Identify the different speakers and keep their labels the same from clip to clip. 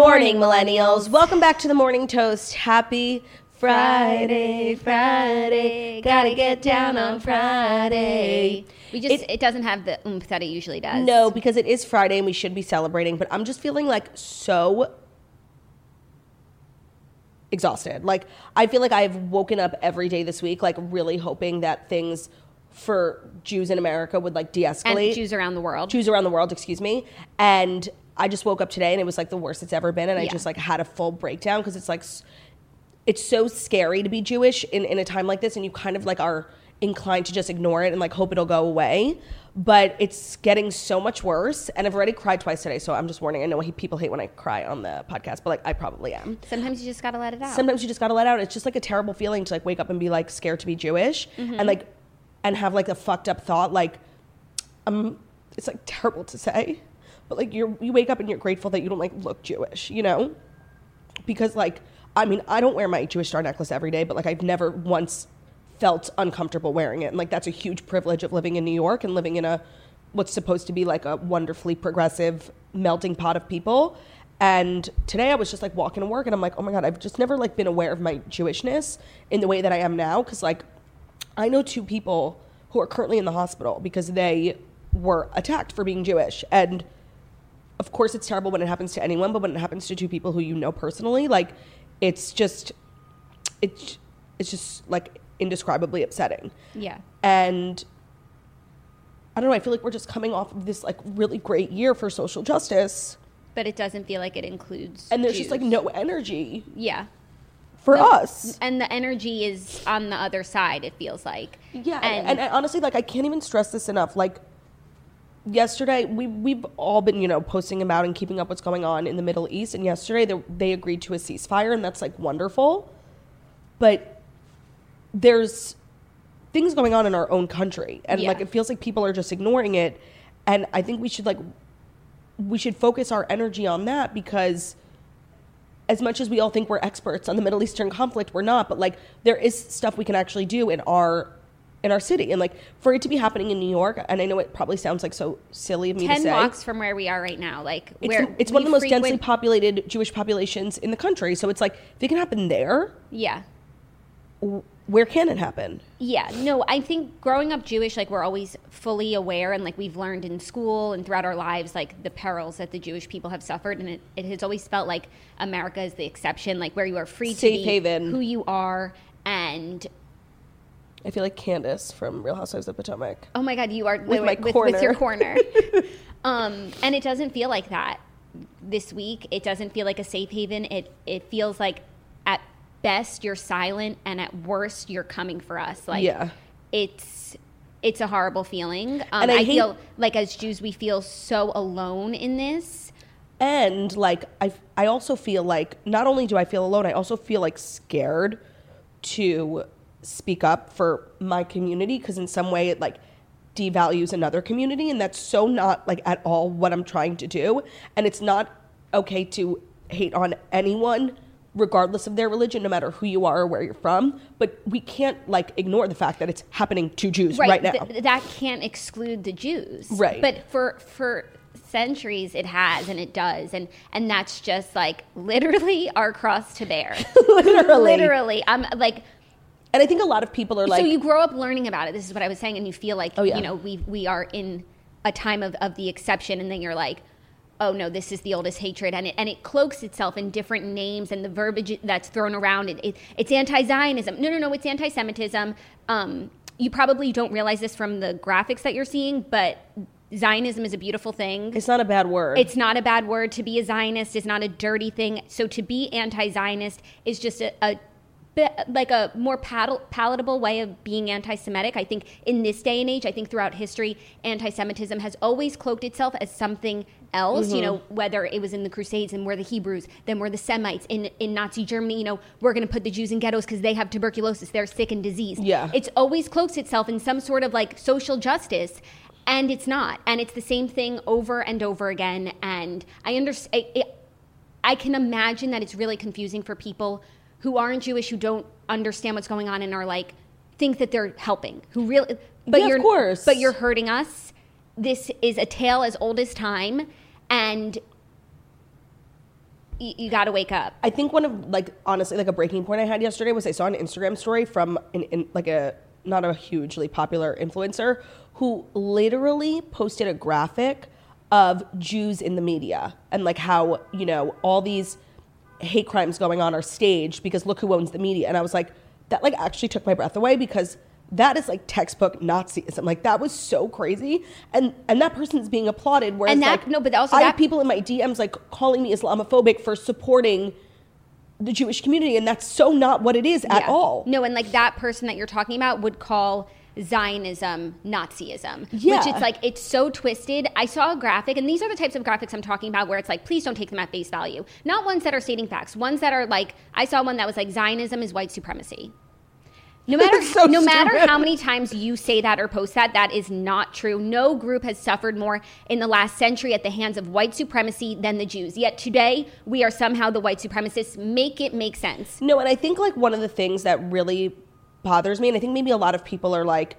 Speaker 1: Morning, millennials. Welcome back to the Morning Toast. Happy Friday, Friday. Gotta get down on Friday.
Speaker 2: We just
Speaker 1: It-
Speaker 2: it, doesn't have the oomph that it usually does.
Speaker 1: No, because it is Friday and we should be celebrating, but I'm just feeling like so exhausted. Like I feel like I've woken up every day this week like really hoping that things for Jews in America would like
Speaker 2: and
Speaker 1: de-escalate.
Speaker 2: Jews around the world.
Speaker 1: Jews around the world, excuse me. And I just woke up today and it was like the worst it's ever been and I just like had a full breakdown because it's like it's so scary to be Jewish in, in a time like this and you kind of like are inclined to just ignore it and like hope it'll go away. But it's getting so much worse and I've already cried twice today, so I'm just warning. I know people hate when I cry on the podcast, but like I probably am.
Speaker 2: Sometimes you just gotta let it out.
Speaker 1: Sometimes you just gotta let out. It's just like a terrible feeling to like wake up and be like scared to be Jewish
Speaker 2: Mm-hmm.
Speaker 1: and like and have like a fucked up thought like um it's like terrible to say, but like you're you wake up and you're grateful that you don't like look Jewish, you know? Because like I mean, I don't wear my Jewish star necklace every day, but like I've never once felt uncomfortable wearing it. And like that's a huge privilege of living in New York and living in a what's supposed to be like a wonderfully progressive melting pot of people. And today I was just like walking to work and I'm like, "Oh my god, I've just never like been aware of my Jewishness in the way that I am now cuz like I know two people who are currently in the hospital because they were attacked for being Jewish and of course it's terrible when it happens to anyone, but when it happens to two people who you know personally, like it's just it's it's just like indescribably upsetting.
Speaker 2: yeah.
Speaker 1: And I don't know, I feel like we're just coming off of this like really great year for social justice
Speaker 2: But it doesn't feel like it includes.
Speaker 1: and there's just like no energy
Speaker 2: Yeah.
Speaker 1: for
Speaker 2: No-
Speaker 1: us.
Speaker 2: And the energy is on the other side. It feels like.
Speaker 1: Yeah,
Speaker 2: And,
Speaker 1: and, and honestly, like, I can't even stress this enough. Like, yesterday, we we've all been, you know, posting about and keeping up what's going on in the Middle East. And yesterday, they, they agreed to a ceasefire, and that's like wonderful. But there's things going on in our own country, and like it feels like people are just ignoring it. And I think we should like we should focus our energy on that because as much as we all think we're experts on the Middle Eastern conflict, we're not. But like, there is stuff we can actually do in our in our city, and like for it to be happening in New York, and I know it probably sounds like so silly of me to
Speaker 2: ten
Speaker 1: say.
Speaker 2: blocks from where we are right now, like
Speaker 1: it's
Speaker 2: where
Speaker 1: it's one of
Speaker 2: we
Speaker 1: the most densely
Speaker 2: frequent-
Speaker 1: populated Jewish populations in the country. So it's like if it can happen there,
Speaker 2: Yeah.
Speaker 1: where can it happen?
Speaker 2: Yeah, no, I think growing up Jewish, like we're always fully aware and like we've learned in school and throughout our lives, like the perils that the Jewish people have suffered. And it, it has always felt like America is the exception, like where you are free to be
Speaker 1: haven.
Speaker 2: who you are. And
Speaker 1: I feel like Candiace from Real Housewives of Potomac.
Speaker 2: oh my God, you are
Speaker 1: With my
Speaker 2: with, with your
Speaker 1: corner.
Speaker 2: corner. um, and it doesn't feel like that this week. It doesn't feel like a safe haven. It, it feels like at best you're silent and at worst you're coming for us. Like,
Speaker 1: Yeah.
Speaker 2: it's it's a horrible feeling. Um,
Speaker 1: And I
Speaker 2: I,
Speaker 1: hate-
Speaker 2: feel like as Jews we feel so alone in this.
Speaker 1: and like I, I also feel like not only do I feel alone, I also feel like scared to speak up for my community because in some way it like devalues another community, and that's so not like at all what I'm trying to do. And it's not okay to hate on anyone regardless of their religion no matter who you are or where you're from but we can't like ignore the fact that it's happening to jews right, now
Speaker 2: th- that can't exclude the Jews.
Speaker 1: Right.
Speaker 2: But for for centuries it has and it does and and that's just like literally our cross to bear.
Speaker 1: literally
Speaker 2: literally. I'm like
Speaker 1: and i think a lot of people are like
Speaker 2: so you grow up learning about it. This is what I was saying, and you feel like
Speaker 1: Oh, yeah.
Speaker 2: you know we we are in a time of, of the exception and then you're like oh no this is the oldest hatred and it, and it cloaks itself in different names and the verbiage that's thrown around it, it it's anti-zionism no no no it's anti-semitism um, you probably don't realize this from the graphics that you're seeing but zionism is a beautiful thing
Speaker 1: It's not a bad word.
Speaker 2: it's not a bad word to be a Zionist is not a dirty thing. So to be anti-Zionist is just a, a bit like a more pal- palatable way of being anti-Semitic. I think in this day and age, I think throughout history, anti-Semitism has always cloaked itself as something else. You mm-hmm. know, whether it was in the Crusades and we're the Hebrews, then we're the Semites. In in Nazi Germany, you know, we're going to put the Jews in ghettos because they have tuberculosis. They're sick and diseased.
Speaker 1: Yeah.
Speaker 2: it's always cloaks itself in some sort of like social justice and it's not and it's the same thing over and over again and i understand i can imagine that it's really confusing for people who aren't jewish who don't understand what's going on and are like think that they're helping who really but
Speaker 1: Yeah,
Speaker 2: you're
Speaker 1: course.
Speaker 2: but you're hurting us this is a tale as old as time and y- you got to wake up
Speaker 1: I think one of like honestly like a breaking point I had yesterday was I saw an Instagram story from an in, like a not a hugely popular influencer who literally posted a graphic of Jews in the media and like how you know all these hate crimes going on are staged because look who owns the media and I was like that like actually took my breath away because that is like textbook Nazism. Like that was so crazy, and and that person's being applauded. Whereas
Speaker 2: And that-
Speaker 1: like,
Speaker 2: no, but also
Speaker 1: I
Speaker 2: that-
Speaker 1: have people in my DMs like calling me Islamophobic for supporting the Jewish community, and that's so not what it is at all.
Speaker 2: No, and like that person that you're talking about would call Zionism Nazism.
Speaker 1: Yeah.
Speaker 2: Which it's like, it's so twisted. I saw a graphic, and these are the types of graphics I'm talking about where it's like, please don't take them at face value. Not ones that are stating facts, ones that are like, I saw one that was like, Zionism is white supremacy. No matter
Speaker 1: so
Speaker 2: no matter
Speaker 1: stupid.
Speaker 2: how many times you say that or post that, that is not true. No group has suffered more in the last century at the hands of white supremacy than the Jews. Yet today, we are somehow the white supremacists. Make it make sense.
Speaker 1: No, and I think like one of the things that really bothers me, and I think maybe a lot of people are like,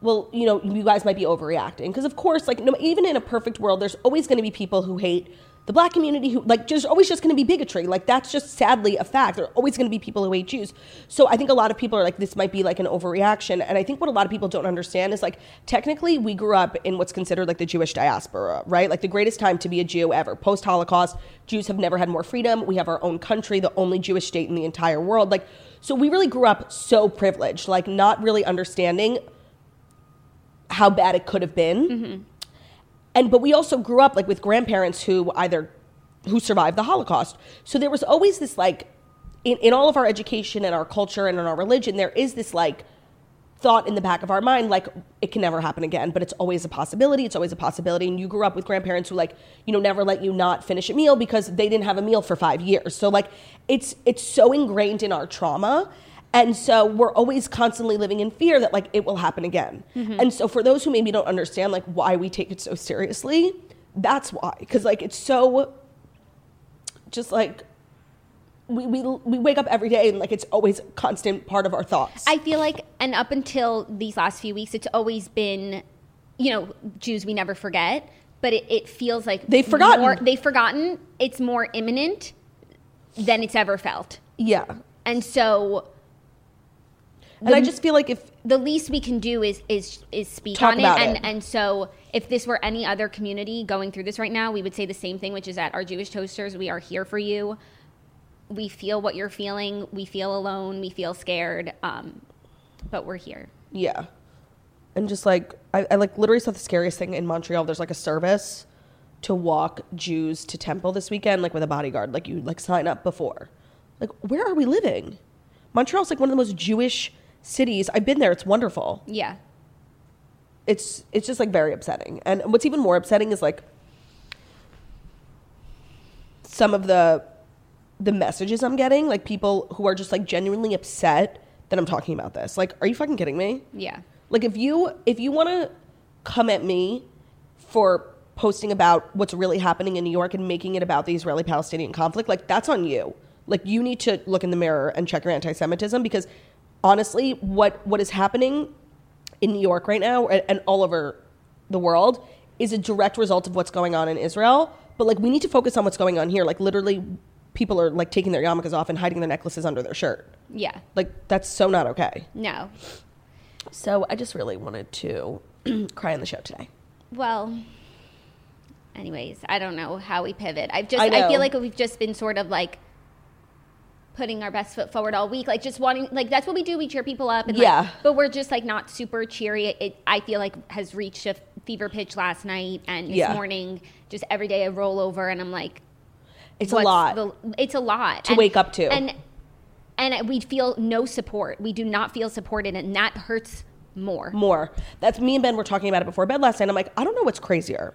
Speaker 1: well, you know, you guys might be overreacting. Because of course, like, no, even in a perfect world, there's always going to be people who hate the black community who like there's always just going to be bigotry. Like that's just sadly a fact. There are always going to be people who hate jews. So i think a lot of people are like this might be like an overreaction and i think what a lot of people don't understand is like technically we grew up in what's considered like the jewish diaspora right? Like the greatest time to be a jew ever post holocaust jews have never had more freedom. We have our own country the only jewish state in the entire world. Like so we really grew up so privileged like not really understanding how bad it could have been. Mm-hmm. And but we also grew up like with grandparents who either who survived the holocaust. So there was always this like in, in all of our education and our culture and in our religion there is this like thought in the back of our mind like it can never happen again but it's always a possibility it's always a possibility. And you grew up with grandparents who like you know never let you not finish a meal because they didn't have a meal for five years. So like it's it's so ingrained in our trauma. And so we're always constantly living in fear that like it will happen again. Mm-hmm. And so for those who maybe don't understand like why we take it so seriously that's why. Because like it's so just like we, we, we wake up every day and like it's always a constant part of our thoughts
Speaker 2: I feel like, and up until these last few weeks, it's always been, you know, Jews we never forget. But it, it feels like
Speaker 1: They've forgotten.
Speaker 2: More, they've forgotten. It's more imminent than it's ever felt,
Speaker 1: yeah
Speaker 2: and so
Speaker 1: and i just feel like if
Speaker 2: the least we can do is is is speak on it and
Speaker 1: it.
Speaker 2: and so if this were any other community going through this right now we would say the same thing which is that our jewish toasters we are here for you we feel what you're feeling we feel alone we feel scared um, but we're here
Speaker 1: Yeah. And just like I, I like literally saw the scariest thing in Montreal. There's like a service to walk Jews to temple this weekend, like with a bodyguard. Like you like sign up before. Like where are we living? Montreal's like one of the most Jewish cities. I've been there. It's wonderful.
Speaker 2: yeah
Speaker 1: It's it's just like very upsetting. And what's even more upsetting is like some of the the messages I'm getting, like people who are just like genuinely upset that I'm talking about this. Like, are you fucking kidding me?
Speaker 2: yeah
Speaker 1: Like if you if you want to come at me for posting about what's really happening in New York and making it about the Israeli-Palestinian conflict, like that's on you. Like you need to look in the mirror and check your anti-Semitism because honestly, what what is happening in New York right now and, and all over the world is a direct result of what's going on in Israel. But like we need to focus on what's going on here. Like literally, people are like taking their yarmulkes off and hiding their necklaces under their shirt.
Speaker 2: yeah
Speaker 1: Like that's so not okay.
Speaker 2: no
Speaker 1: So I just really wanted to cry on the show today.
Speaker 2: well, anyways, I don't know how we pivot. I've just
Speaker 1: I
Speaker 2: I, feel like we've just been sort of like putting our best foot forward all week, like just wanting like that's what we do. We cheer people up, and like,
Speaker 1: Yeah.
Speaker 2: but we're just like not super cheery. It I feel like has reached a fever pitch last night and this
Speaker 1: Yeah.
Speaker 2: morning. Just every day I roll over and I'm like,
Speaker 1: It's a lot.
Speaker 2: the- it's a lot
Speaker 1: To wake up to.
Speaker 2: and and we feel no support. We do not feel supported, and that hurts more.
Speaker 1: more. That's me and Ben were talking about it before bed last night. I'm like, I don't know what's crazier.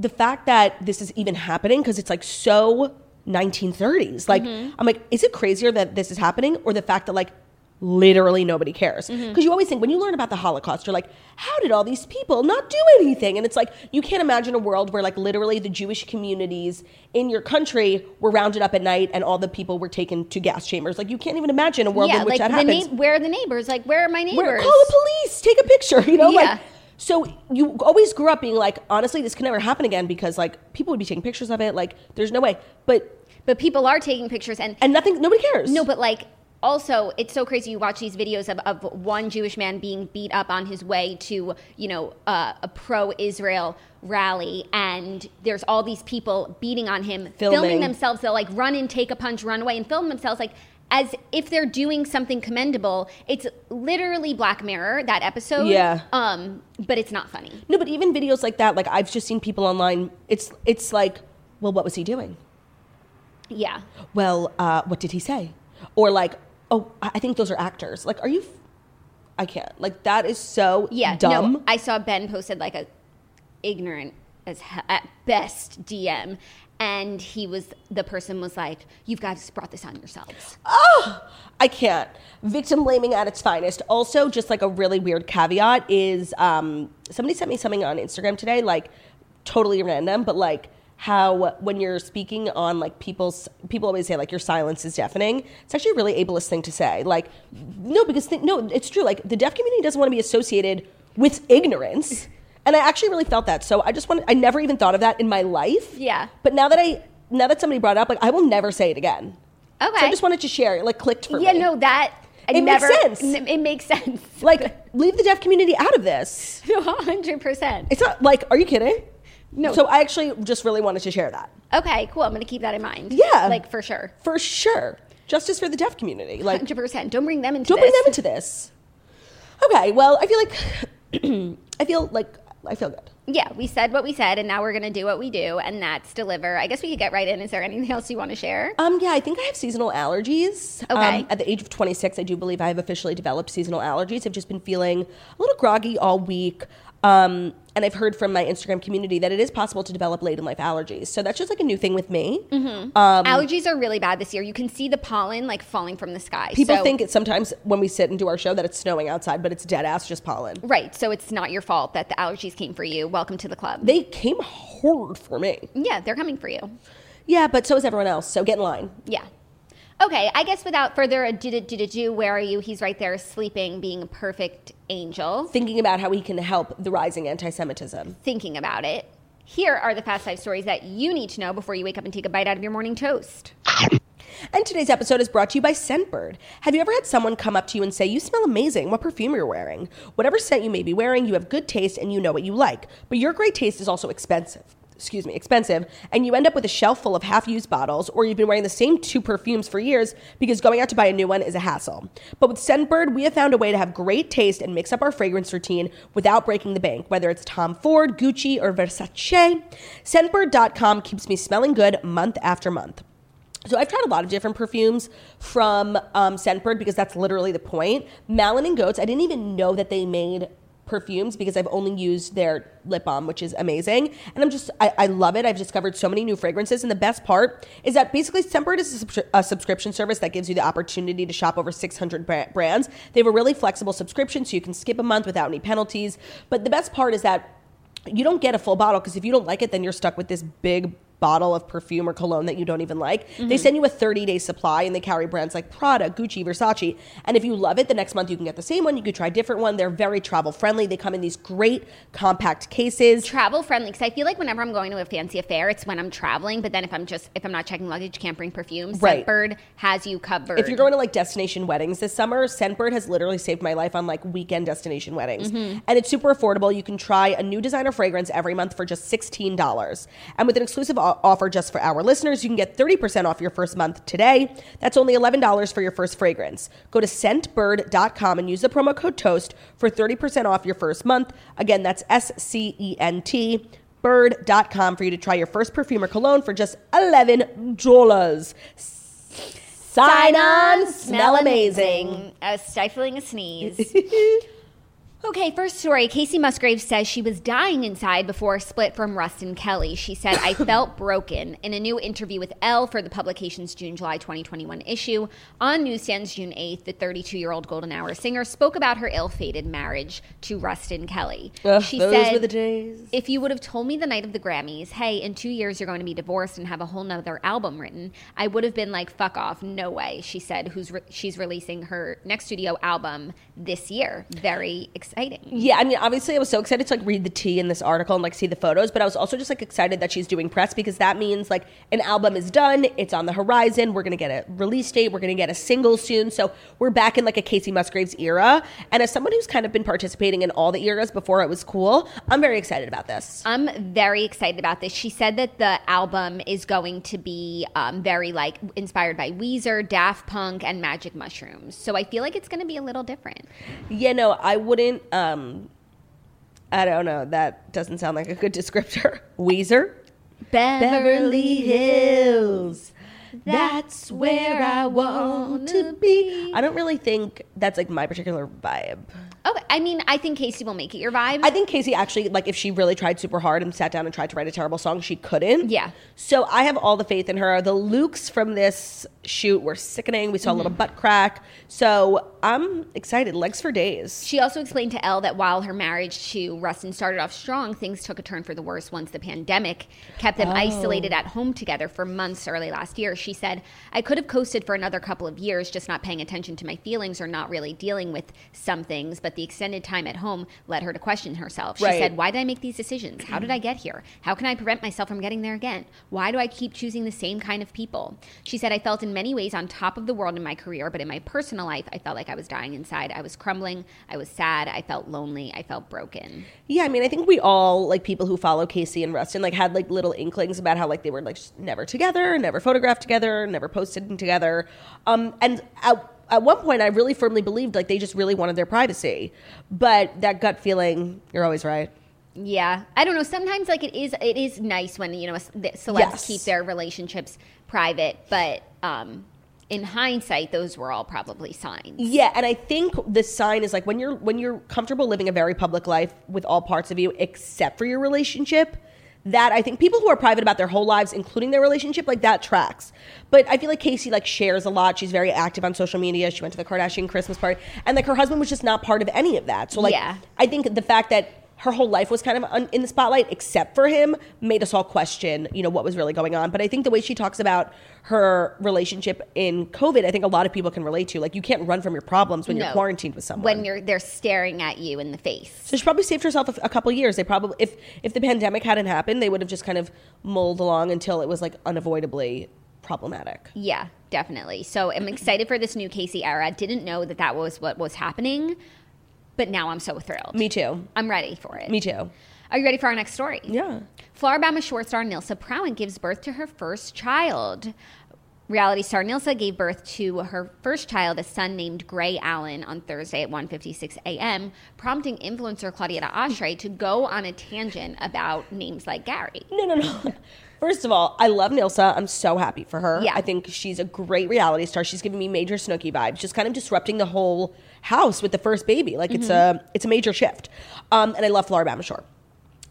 Speaker 1: The fact that this is even happening because it's like so 1930s. Like,
Speaker 2: Mm-hmm.
Speaker 1: I'm like, is it crazier that this is happening or the fact that like literally nobody cares? Because
Speaker 2: Mm-hmm.
Speaker 1: you always think when you learn about the Holocaust, you're like, how did all these people not do anything? And it's like, you can't imagine a world where like literally the Jewish communities in your country were rounded up at night and all the people were taken to gas chambers. Like, you can't even imagine a world
Speaker 2: yeah,
Speaker 1: in which
Speaker 2: like
Speaker 1: that
Speaker 2: the
Speaker 1: happens.
Speaker 2: na- where are the neighbors? Like where are my neighbors?
Speaker 1: Where, call the police, take a picture, you know?
Speaker 2: Yeah.
Speaker 1: Like, so you always grew up being like, honestly, this can never happen again because like people would be taking pictures of it. Like, there's no way. But
Speaker 2: But people are taking pictures and
Speaker 1: and nothing, nobody cares.
Speaker 2: no, but like also it's so crazy you watch these videos of, of one Jewish man being beat up on his way to, you know, uh, a pro Israel rally and there's all these people beating on him,
Speaker 1: Filming.
Speaker 2: filming themselves, they'll like run and take a punch, run away and film themselves like as if they're doing something commendable. It's literally Black Mirror, that episode.
Speaker 1: Yeah.
Speaker 2: Um, but it's not funny.
Speaker 1: no, but even videos like that, like I've just seen people online. It's it's like, well, what was he doing?
Speaker 2: Yeah.
Speaker 1: Well, uh, what did he say? Or like, oh, I think those are actors. Like, are you? f- I can't. Like that is so
Speaker 2: Yeah,
Speaker 1: dumb.
Speaker 2: No, I saw Ben posted like a ignorant as he- at best DM, and he was the person was like, "You've guys brought this on yourselves."
Speaker 1: oh, I can't. Victim blaming at its finest. Also, just like a really weird caveat is um, somebody sent me something on Instagram today, like totally random, but like how when you're speaking on like people's people always say like your silence is deafening. It's actually a really ableist thing to say. Like no, because th- no, it's true. Like the deaf community doesn't want to be associated with ignorance. And I actually really felt that. So I just want I never even thought of that in my life.
Speaker 2: Yeah.
Speaker 1: But now that I now that somebody brought it up, like I will never say it again.
Speaker 2: Okay.
Speaker 1: So I just wanted to share it. Like clicked for
Speaker 2: yeah,
Speaker 1: me.
Speaker 2: no, that I
Speaker 1: It makes sense.
Speaker 2: n- It makes sense.
Speaker 1: Like leave the deaf community out of this.
Speaker 2: No, hundred percent.
Speaker 1: It's not like are you kidding?
Speaker 2: No.
Speaker 1: So I actually just really wanted to share that.
Speaker 2: Okay, cool. I'm gonna keep that in mind.
Speaker 1: Yeah.
Speaker 2: like for sure,
Speaker 1: For sure. Justice for the deaf community. Like
Speaker 2: hundred percent. Don't bring them into this.
Speaker 1: don't
Speaker 2: this.
Speaker 1: bring them into this. Okay, well, I feel like I feel like I feel good.
Speaker 2: Yeah, we said what we said, and now we're gonna do what we do, and that's deliver. I guess we could get right in. Is there anything else you want to share?
Speaker 1: Um, yeah, I think I have seasonal allergies.
Speaker 2: Okay.
Speaker 1: Um, at the age of 26, I do believe I have officially developed seasonal allergies. I've just been feeling a little groggy all week. Um, and I've heard from my Instagram community that it is possible to develop late in life allergies. So that's just like a new thing with me.
Speaker 2: Mm-hmm.
Speaker 1: Um,
Speaker 2: Allergies are really bad this year. You can see the pollen like falling from the sky.
Speaker 1: People
Speaker 2: So-
Speaker 1: think it's sometimes when we sit and do our show that it's snowing outside, but it's dead ass just pollen.
Speaker 2: right. So it's not your fault that the allergies came for you. Welcome to the club.
Speaker 1: They came hard for me.
Speaker 2: yeah, they're coming for you.
Speaker 1: Yeah, but so is everyone else. So get in line.
Speaker 2: Yeah. Okay, I guess without further ado, do, do, do, where are you? He's right there sleeping, being a perfect angel,
Speaker 1: Thinking about how he can help the rising anti Semitism.
Speaker 2: thinking about it. Here are the fast five stories that you need to know before you wake up and take a bite out of your morning toast.
Speaker 1: And today's episode is brought to you by Scentbird. Have you ever had someone come up to you and say, You smell amazing, what perfume you're wearing? Whatever scent you may be wearing, you have good taste and you know what you like. But your great taste is also expensive. Excuse me, expensive, and you end up with a shelf full of half used bottles, or you've been wearing the same two perfumes for years because going out to buy a new one is a hassle. But with Scentbird, we have found a way to have great taste and mix up our fragrance routine without breaking the bank, whether it's Tom Ford, Gucci, or Versace. Scentbird.com keeps me smelling good month after month. So I've tried a lot of different perfumes from um, Scentbird because that's literally the point. Malin and Goetz, I didn't even know that they made perfumes because I've only used their lip balm, which is amazing. And I'm just, I, I love it. I've discovered so many new fragrances. And the best part is that basically Scentbird is a, a subscription service that gives you the opportunity to shop over 600 brands. They have a really flexible subscription so you can skip a month without any penalties. But the best part is that you don't get a full bottle because if you don't like it, then you're stuck with this big bottle of perfume or cologne that you don't even like,
Speaker 2: Mm-hmm.
Speaker 1: they send you a 30 day supply and they carry brands like Prada, Gucci, Versace. And if you love it, the next month you can get the same one. You could try a different one. They're very travel friendly. They come in these great compact cases.
Speaker 2: travel friendly because I feel like whenever I'm going to a fancy affair, it's when I'm traveling. But then if I'm just if I'm not checking luggage, can't bring perfume.
Speaker 1: Right.
Speaker 2: Scentbird has you covered.
Speaker 1: If you're going to like destination weddings this summer, Scentbird has literally saved my life on like weekend destination weddings.
Speaker 2: Mm-hmm.
Speaker 1: And it's super affordable. You can try a new designer fragrance every month for just $16. And with an exclusive offer just for our listeners, you can get 30% off your first month today. That's only $11 for your first fragrance. Go to scentbird.com and use the promo code TOAST for 30% off your first month. Again, that's S C E N T bird.com for you to try your first perfume or cologne for just $11. Sign on, smell amazing.
Speaker 2: I was stifling a sneeze. Okay, first story. Kacey Musgraves says she was dying inside before a split from Ruston Kelly. She said, I felt broken. In a new interview with Elle for the publication's June July 2021 issue, on newsstands June 8th, the 32 year old Golden Hour singer spoke about her ill fated marriage to Ruston Kelly.
Speaker 1: Ugh,
Speaker 2: she
Speaker 1: those
Speaker 2: said,
Speaker 1: were the days.
Speaker 2: If you would have told me the night of the Grammys, hey, in two years you're going to be divorced and have a whole nother album written, I would have been like, fuck off, no way. She said, who's re- she's releasing her next studio album this year. Very exciting.
Speaker 1: Yeah, I mean, obviously, I was so excited to like read the tea in this article and like see the photos, but I was also just like excited that she's doing press because that means like an album is done, it's on the horizon. We're gonna get a release date, we're gonna get a single soon, so we're back in like a Kacey Musgraves era. And as someone who's kind of been participating in all the eras before it was cool, I'm very excited about this.
Speaker 2: I'm very excited about this. She said that the album is going to be um, very like inspired by Weezer, Daft Punk, and Magic Mushrooms. So I feel like it's going to be a little different.
Speaker 1: Yeah, no, I wouldn't. Um I don't know. That doesn't sound like a good descriptor. Weezer. Beverly Hills. That's where I want to be. I don't really think that's like my particular vibe.
Speaker 2: Okay, I mean, I think Kacey will make it your vibe.
Speaker 1: I think Kacey actually, like, if she really tried super hard and sat down and tried to write a terrible song, she couldn't.
Speaker 2: Yeah.
Speaker 1: So I have all the faith in her. The looks from this shoot were sickening. We saw a little mm-hmm. butt crack. So I'm excited. Legs for days.
Speaker 2: She also explained to Elle that while her marriage to Ruston started off strong, things took a turn for the worse once the pandemic kept them oh. isolated at home together for months early last year. She said, I could have coasted for another couple of years, just not paying attention to my feelings or not really dealing with some things, but the extended time at home led her to question herself. She
Speaker 1: Right.
Speaker 2: said, Why did I make these decisions? How did I get here? How can I prevent myself from getting there again? Why do I keep choosing the same kind of people? She said, I felt in many ways on top of the world in my career, but in my personal life, I felt like I was dying inside. I was crumbling. I was sad. I felt lonely. I felt broken.
Speaker 1: Yeah, I mean, I think we all like people who follow Kacey and Ruston like had like little inklings about how like they were like never together, never photographed together, never posted together. Um, and at, at one point, I really firmly believed like they just really wanted their privacy, but that gut feeling, you're always right.
Speaker 2: Yeah, I don't know. Sometimes like it is it is nice when you know the celebs
Speaker 1: Yes.
Speaker 2: keep their relationships private, but um, in hindsight, those were all probably signs.
Speaker 1: Yeah, and I think the sign is like when you're when you're comfortable living a very public life with all parts of you except for your relationship. That I think people who are private about their whole lives, including their relationship, like that tracks. But I feel like Kacey like shares a lot. She's very active on social media. She went to the Kardashian Christmas party, and like her husband was just not part of any of that. So like,
Speaker 2: Yeah.
Speaker 1: I think the fact that her whole life was kind of un- in the spotlight except for him made us all question you know what was really going on. But i think the way she talks about her relationship in covid i think a lot of people can relate to. Like you can't run from your problems when you're quarantined with someone.
Speaker 2: When you're they're staring at you in the face.
Speaker 1: so she probably saved herself a, a couple years. They probably if if the pandemic hadn't happened they would have just kind of mulled along until it was like unavoidably problematic.
Speaker 2: Yeah, definitely. So I'm excited for this new Kacey era. Didn't know that that was what was happening, but now I'm so thrilled.
Speaker 1: me too
Speaker 2: I'm ready for it.
Speaker 1: me too
Speaker 2: Are you ready for our next story?
Speaker 1: yeah
Speaker 2: Floribama Shore star Nilsa Prowant gives birth to her first child. Reality star Nilsa gave birth to her first child, a son named Gray Allen, on Thursday at 1:56 a.m., prompting influencer Claudia Oshry to go on a tangent about names like Gary.
Speaker 1: No, no, no. First of all, I love Nilsa. I'm so happy for her.
Speaker 2: Yeah.
Speaker 1: I think she's a great reality star. She's giving me major Snooki vibes, just kind of disrupting the whole house with the first baby. Like it's a it's a major shift. Um, and I love Floribama Shore.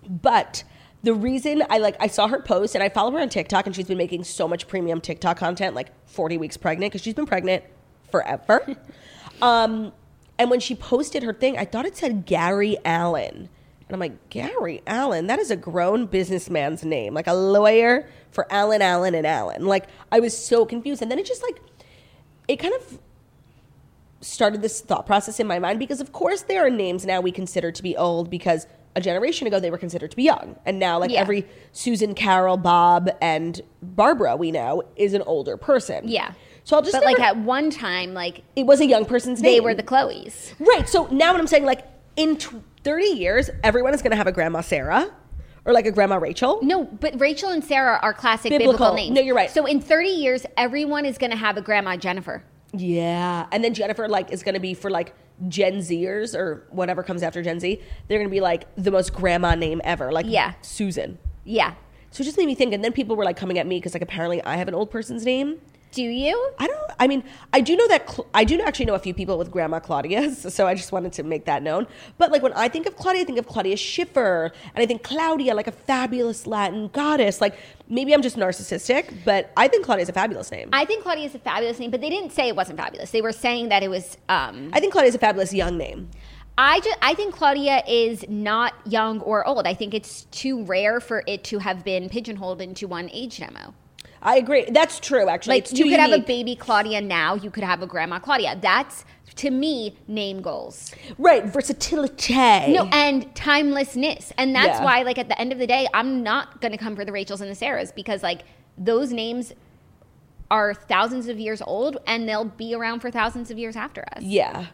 Speaker 1: But the reason I like I saw her post and I follow her on TikTok and she's been making so much premium TikTok content, like 40 weeks pregnant, because she's been pregnant forever. um, and when she posted her thing, I thought it said Gary Allen. And I'm like, Gary Allen, that is a grown businessman's name, like a lawyer for Allen, Allen, and Allen. Like, I was so confused. And then it just like, it kind of started this thought process in my mind because, of course, there are names now we consider to be old because a generation ago they were considered to be young. And now, like,
Speaker 2: Yeah.
Speaker 1: every Susan, Carol, Bob, and Barbara we know is an older person.
Speaker 2: Yeah.
Speaker 1: So I'll just
Speaker 2: But like at one time, like
Speaker 1: it was a young person's name.
Speaker 2: they were the Chloes.
Speaker 1: Right. So now what I'm saying, like in tw 30 years, everyone is going to have a grandma Sarah or like a grandma Rachel.
Speaker 2: No, but Rachel and Sarah are classic
Speaker 1: Biblical.
Speaker 2: biblical, names.
Speaker 1: No, you're right.
Speaker 2: So in 30 years, everyone is going to have a grandma Jennifer.
Speaker 1: Yeah. And then Jennifer like is going to be for like Gen Zers or whatever comes after Gen Z. They're to be like the most grandma name ever, like
Speaker 2: Yeah.
Speaker 1: Susan.
Speaker 2: Yeah.
Speaker 1: So it just made me think. And then people were like coming at me because like apparently I have an old person's name.
Speaker 2: Do you?
Speaker 1: I don't. I mean, I do know that Cl- I do actually know a few people with Grandma Claudia's, so I just wanted to make that known. But like when I think of Claudia, I think of Claudia Schiffer, and I think Claudia like a fabulous Latin goddess. Like maybe I'm just narcissistic, but I think Claudia is a fabulous name. I,
Speaker 2: I think Claudia is a fabulous name, but they didn't say it wasn't fabulous. They were saying that it was. Um, I
Speaker 1: think Claudia is a fabulous young name.
Speaker 2: I just I think Claudia is not young or old. I think it's too rare for it to have been pigeonholed into one age demo.
Speaker 1: I agree. That's true. Actually,
Speaker 2: Like you could have a baby Claudia now, you could have a grandma Claudia. That's to me name goals.
Speaker 1: right versatility.
Speaker 2: No, and timelessness. And that's
Speaker 1: Yeah.
Speaker 2: why, like, at the end of the day, I'm not going to come for the Rachels and the Sarahs because, like, those names are thousands of years old and they'll be around for thousands of years after us.
Speaker 1: yeah.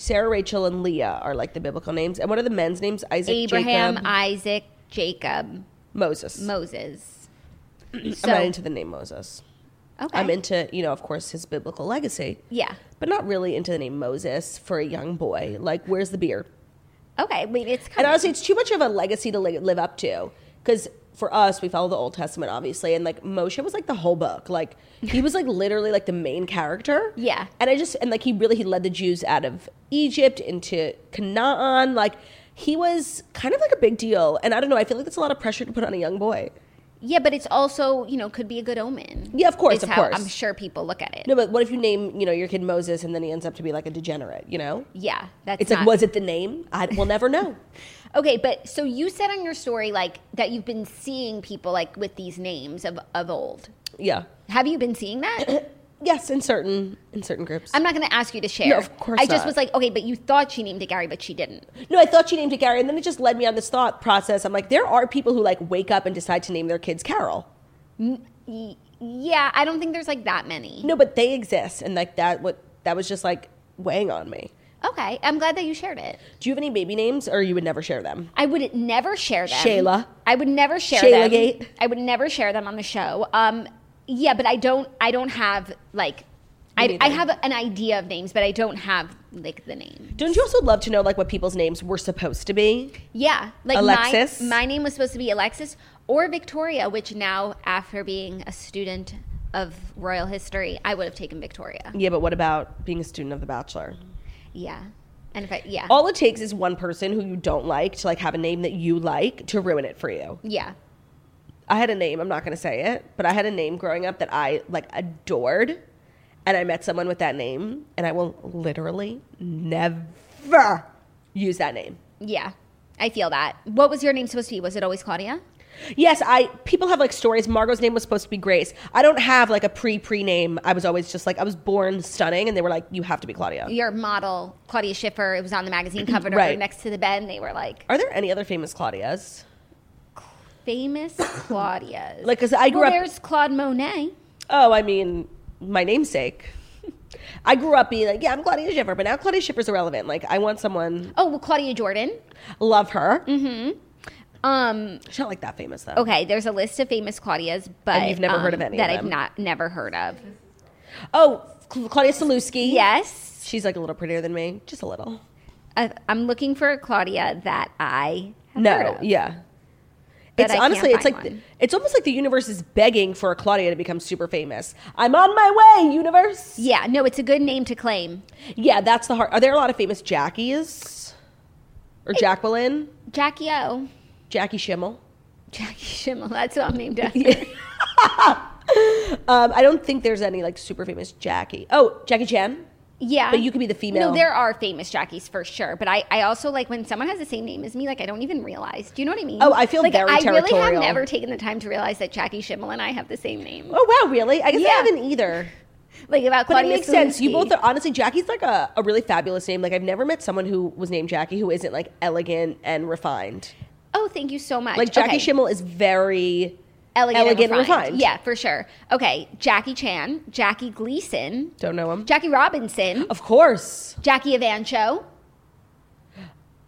Speaker 1: Sarah, Rachel, and Leah are like the biblical names. And what are the men's names? Isaac,
Speaker 2: Abraham,
Speaker 1: Jacob,
Speaker 2: Isaac, Jacob,
Speaker 1: Moses.
Speaker 2: Moses.
Speaker 1: I'm not into the name Moses.
Speaker 2: Okay.
Speaker 1: I'm into, you know, of course, his biblical legacy.
Speaker 2: yeah.
Speaker 1: but not really into the name Moses for a young boy. Like, where's the beer?
Speaker 2: Okay. Wait, it's
Speaker 1: And
Speaker 2: kind of.
Speaker 1: honestly, it's too much of a legacy to li- live up to. Because for us, we follow the Old Testament, obviously, and like Moshe was like the whole book. Like, he was like literally like the main character.
Speaker 2: Yeah.
Speaker 1: And I just and like he really he led the Jews out of Egypt into Canaan. Like, he was kind of like a big deal. And I don't know. I feel like that's a lot of pressure to put on a young boy.
Speaker 2: Yeah, but it's also, you know, could be a good omen.
Speaker 1: Yeah, of course,
Speaker 2: It's
Speaker 1: of
Speaker 2: how
Speaker 1: course.
Speaker 2: I'm sure people look at it.
Speaker 1: No, but what if you name you know your kid Moses and then he ends up to be like a degenerate? You know.
Speaker 2: Yeah. That's
Speaker 1: It's
Speaker 2: not,
Speaker 1: like, was it the name? I, we'll never know.
Speaker 2: Okay, but so you said on your story like that you've been seeing people like with these names of, of old.
Speaker 1: Yeah.
Speaker 2: Have you been seeing that?
Speaker 1: Yes, in certain in certain groups.
Speaker 2: I'm not going to ask you to share.
Speaker 1: No, of course
Speaker 2: I just
Speaker 1: not.
Speaker 2: was like, okay, but you thought she named it Gary, but she didn't.
Speaker 1: no, I thought she named it Gary, and then it just led me on this thought process. I'm like, there are people who like wake up and decide to name their kids Carol.
Speaker 2: Yeah, I don't think there's like that many.
Speaker 1: No, but they exist, and like that what that was just like weighing on me.
Speaker 2: Okay, I'm glad that you shared it.
Speaker 1: Do you have any baby names, or you would never share them?
Speaker 2: I would never share them.
Speaker 1: Shayla.
Speaker 2: I would never share
Speaker 1: Shayla
Speaker 2: them.
Speaker 1: Gate.
Speaker 2: I would never share them on the show. Um, yeah, but I don't. I don't have like. I, I have an idea of names, but I don't have like the name.
Speaker 1: Don't you also love to know like what people's names were supposed to be?
Speaker 2: Yeah, like
Speaker 1: Alexis?
Speaker 2: My, my name was supposed to be Alexis or Victoria, which now, after being a student of royal history, I would have taken Victoria.
Speaker 1: Yeah, but what about being a student of The Bachelor?
Speaker 2: Yeah, and if I yeah
Speaker 1: All it takes is one person who you don't like to like have a name that you like to ruin it for you.
Speaker 2: yeah
Speaker 1: I had a name, I'm not going to say it, but I had a name growing up that I like adored. And I met someone with that name, and I will literally never use that name.
Speaker 2: yeah. I feel that. What was your name supposed to be? Was it always Claudia?
Speaker 1: Yes, I people have like stories. Margot's name was supposed to be Grace. I don't have like a pre pre name. I was always just like I was born stunning, and they were like, you have to be Claudia.
Speaker 2: Your model, Claudia Schiffer, it was on the magazine cover
Speaker 1: Right.
Speaker 2: next to the bed, and they were like
Speaker 1: Are there any other famous Claudias?
Speaker 2: Famous Claudias.
Speaker 1: Like, 'cause I grew
Speaker 2: well,
Speaker 1: up-
Speaker 2: There's Claude Monet.
Speaker 1: Oh, I mean, my namesake. I grew up being like, yeah, I'm Claudia Schiffer, but now Claudia Schiffer's irrelevant. Like, I want someone
Speaker 2: Oh, well, Claudia Jordan.
Speaker 1: love her. Mm-hmm.
Speaker 2: Um,
Speaker 1: She's not like that famous though.
Speaker 2: okay, there's a list of famous Claudias, but
Speaker 1: And you've never heard of
Speaker 2: um,
Speaker 1: any
Speaker 2: that
Speaker 1: of
Speaker 2: I've not never heard of.
Speaker 1: Oh, Claudia Salewski.
Speaker 2: Yes,
Speaker 1: She's like a little prettier than me, just a little.
Speaker 2: I, I'm looking for a Claudia that I have
Speaker 1: No, yeah. It's
Speaker 2: I
Speaker 1: honestly, it's like
Speaker 2: one.
Speaker 1: it's almost like the universe is begging for Claudia to become super famous. I'm on my way, universe.
Speaker 2: Yeah, no, it's a good name to claim.
Speaker 1: Yeah, that's the heart. Are there a lot of famous Jackies or Jacqueline,
Speaker 2: Jackie O.
Speaker 1: Jackie Schimmel?
Speaker 2: Jackie Schimmel. That's what I'm named after.
Speaker 1: Um, I don't think there's any like super famous Jackie. Oh, Jackie Chan.
Speaker 2: Yeah.
Speaker 1: But you could be the female.
Speaker 2: No, there are famous Jackies for sure. But I, I also like when someone has the same name as me, like I don't even realize. Do you know what I mean?
Speaker 1: Oh, I feel
Speaker 2: like,
Speaker 1: very
Speaker 2: I really have never taken the time to realize that Jackie Schimmel and I have the same name.
Speaker 1: Oh wow, really? I guess
Speaker 2: Yeah.
Speaker 1: I haven't either.
Speaker 2: Like about
Speaker 1: But it makes sense. You both are honestly Jackie's like a, a really fabulous name. Like I've never met someone who was named Jackie who isn't like elegant and refined.
Speaker 2: Oh, thank you so much.
Speaker 1: Like Jackie
Speaker 2: Okay.
Speaker 1: Schimmel is very
Speaker 2: elegant,
Speaker 1: elegant
Speaker 2: and refined.
Speaker 1: refined.
Speaker 2: Yeah, for sure. Okay, Jackie Chan, Jackie Gleason,
Speaker 1: don't know him.
Speaker 2: Jackie Robinson,
Speaker 1: of course.
Speaker 2: Jackie Evancho.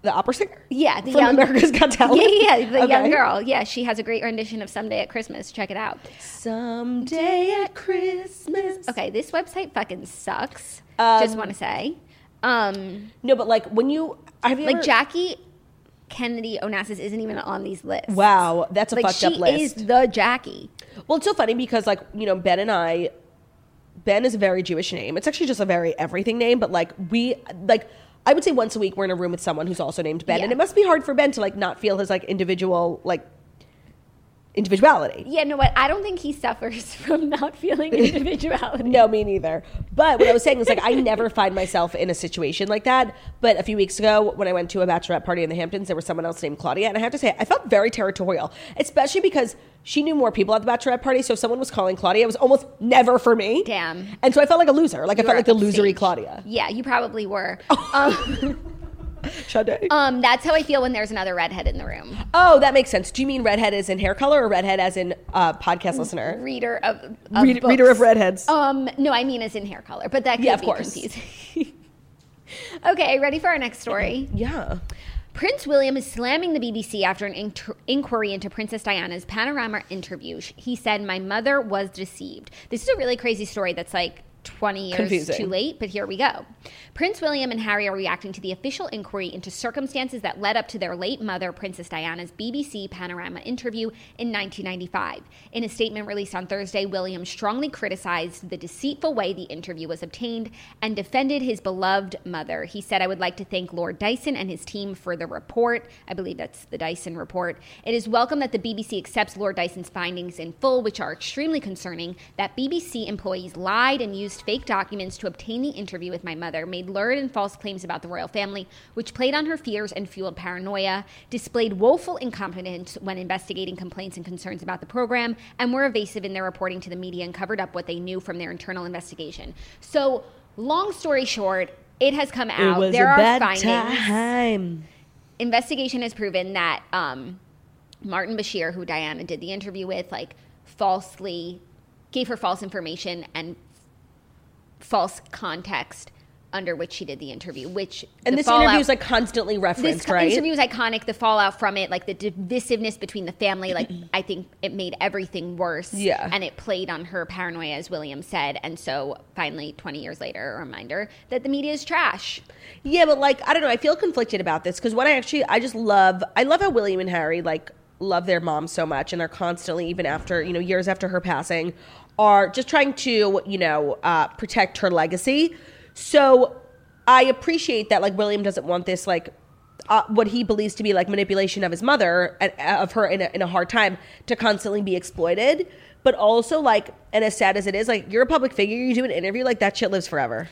Speaker 1: The opera singer?
Speaker 2: Yeah, the
Speaker 1: From
Speaker 2: young
Speaker 1: America's Got Talent?
Speaker 2: Yeah, yeah, the young girl. Yeah, she has a great rendition of "Someday at Christmas." Check it out.
Speaker 1: Someday at Christmas.
Speaker 2: Okay, this website fucking sucks.
Speaker 1: Um,
Speaker 2: Just want to say, um,
Speaker 1: No, but like when you have you
Speaker 2: like
Speaker 1: ever,
Speaker 2: Jackie Kennedy Onassis isn't even on these lists.
Speaker 1: Wow, that's a
Speaker 2: like
Speaker 1: fucked up list.
Speaker 2: She is the Jackie.
Speaker 1: Well, it's so funny because like you know Ben and I, Ben is a very Jewish name. It's actually just a very everything name, but like we like I would say once a week we're in a room with someone who's also named Ben,
Speaker 2: Yeah.
Speaker 1: and it must be hard for Ben to like not feel his like individual like individuality.
Speaker 2: Yeah, no, what? I don't think he suffers from not feeling individuality.
Speaker 1: No, me neither. But what I was saying is like I never find myself in a situation like that. But a few weeks ago, when I went to a bachelorette party in the Hamptons, there was someone else named Claudia, and I have to say I felt very territorial, especially because she knew more people at the bachelorette party. So if someone was calling Claudia, it was almost never for me.
Speaker 2: Damn.
Speaker 1: And so I felt like a loser. Like I felt like the losery. Claudia.
Speaker 2: Yeah, you probably were. Um,
Speaker 1: Sade.
Speaker 2: um, that's how I feel when there's another redhead in the room.
Speaker 1: oh, that makes sense. Do you mean redhead as in hair color or redhead as in uh, podcast listener?
Speaker 2: Reader of, of
Speaker 1: Read- reader of redheads.
Speaker 2: Um, no, I mean as in hair color, but that could
Speaker 1: Yeah, of
Speaker 2: be
Speaker 1: course.
Speaker 2: confusing. okay, ready for our next story?
Speaker 1: yeah.
Speaker 2: Prince William is slamming the BBC after an inter- inquiry into Princess Diana's panorama interview. He said, My mother was deceived. This is a really crazy story that's like 20 years
Speaker 1: Confusing.
Speaker 2: too late, but here we go. Prince William and Harry are reacting to the official inquiry into circumstances that led up to their late mother, Princess Diana's BBC panorama interview in 1995. In a statement released on Thursday, William strongly criticized the deceitful way the interview was obtained and defended his beloved mother. He said, I would like to thank Lord Dyson and his team for the report. I believe that's the Dyson report. It is welcome that the BBC accepts Lord Dyson's findings in full, which are extremely concerning. That BBC employees lied and used fake documents to obtain the interview with my mother, made lurid and false claims about the royal family, which played on her fears and fueled paranoia, displayed woeful incompetence when investigating complaints and concerns about the program, and were evasive in their reporting to the media and covered up what they knew from their internal investigation. So, long story short, it has come out. there are findings
Speaker 1: time.
Speaker 2: investigation has proven that um, Martin Bashir, who Diana did the interview with, like falsely gave her false information and false context under which she did the interview. Which
Speaker 1: And this
Speaker 2: fallout-
Speaker 1: interview is like constantly referenced,
Speaker 2: co-
Speaker 1: right?
Speaker 2: interview is iconic. The fallout from it, like the divisiveness between the family, like I think it made everything worse.
Speaker 1: Yeah.
Speaker 2: and it played on her paranoia, as William said. And so, finally, twenty years later, a reminder that the media is trash.
Speaker 1: Yeah, but like I don't know, I feel conflicted about this because what I actually I just love I love how William and Harry like love their mom so much and they're constantly even after you know years after her passing are just trying to you know uh, protect her legacy. So I appreciate that like William doesn't want this like uh, what he believes to be like manipulation of his mother and of her in a, in a hard time to constantly be exploited. But also like and as sad as it is, like you're a public figure, you do an interview like that shit lives forever.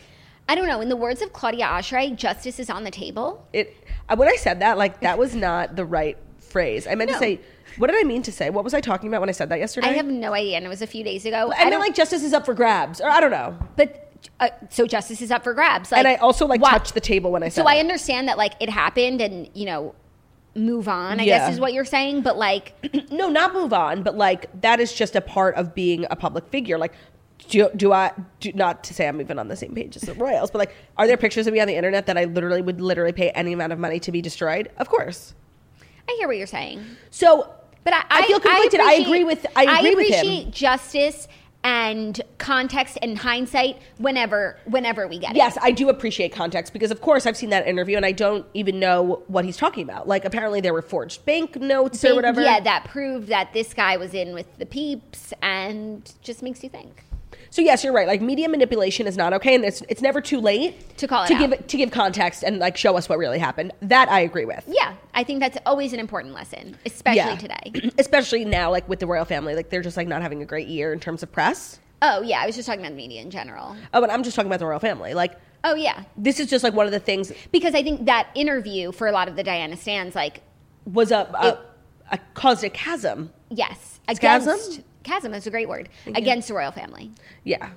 Speaker 2: I don't know. In the words of Claudia Oshry, justice is on the table.
Speaker 1: it uh, when I said that, like that was not the right phrase. I meant
Speaker 2: No.
Speaker 1: to say, what did I mean to say? What was I talking about when I said that yesterday?
Speaker 2: I have no idea, and it was a few days ago.
Speaker 1: I
Speaker 2: I don't
Speaker 1: like justice is up for grabs, or I don't know.
Speaker 2: but uh, so justice is up for grabs. Like,
Speaker 1: and I also like
Speaker 2: why-
Speaker 1: touched the table when I said.
Speaker 2: So I
Speaker 1: it.
Speaker 2: understand that like it happened, and you know, move on. I
Speaker 1: Yeah.
Speaker 2: guess is what you're saying. But like,
Speaker 1: no, not move on, but like that is just a part of being a public figure. Like, do, do I do not to say I'm even on the same page as the royals, but like, are there pictures of me on the internet that I literally would literally pay any amount of money to be destroyed? Of course.
Speaker 2: I hear what you're saying.
Speaker 1: So,
Speaker 2: But I,
Speaker 1: I feel conflicted. I
Speaker 2: appreciate-
Speaker 1: agree with- I agree with him.
Speaker 2: appreciate justice and context and hindsight whenever whenever we get it.
Speaker 1: Yes, I do appreciate context because, of course, I've seen that interview and I don't even know what he's talking about. Like, apparently there were forged bank notes or whatever.
Speaker 2: Yeah, that proved that this guy was in with the peeps, and just makes you think.
Speaker 1: So yes, you're right. Like, media manipulation is not okay, and it's it's never too late
Speaker 2: To call it
Speaker 1: to
Speaker 2: out.
Speaker 1: give to give context and like show us what really happened. That I agree with.
Speaker 2: Yeah, I think that's always an important lesson, especially
Speaker 1: Yeah.
Speaker 2: today.
Speaker 1: Especially now, like with the royal family, like they're just like not having a great year in terms of press.
Speaker 2: Oh yeah, I was just talking about the media in general.
Speaker 1: Oh, but I'm just talking about the royal family. Like,
Speaker 2: Oh yeah,
Speaker 1: This is just like one of the things
Speaker 2: because I think that interview for a lot of the Diana stands, like
Speaker 1: was a, a, a caused a chasm.
Speaker 2: yes, a
Speaker 1: Chasm?
Speaker 2: against chasm is a great word against the royal family.
Speaker 1: Yeah.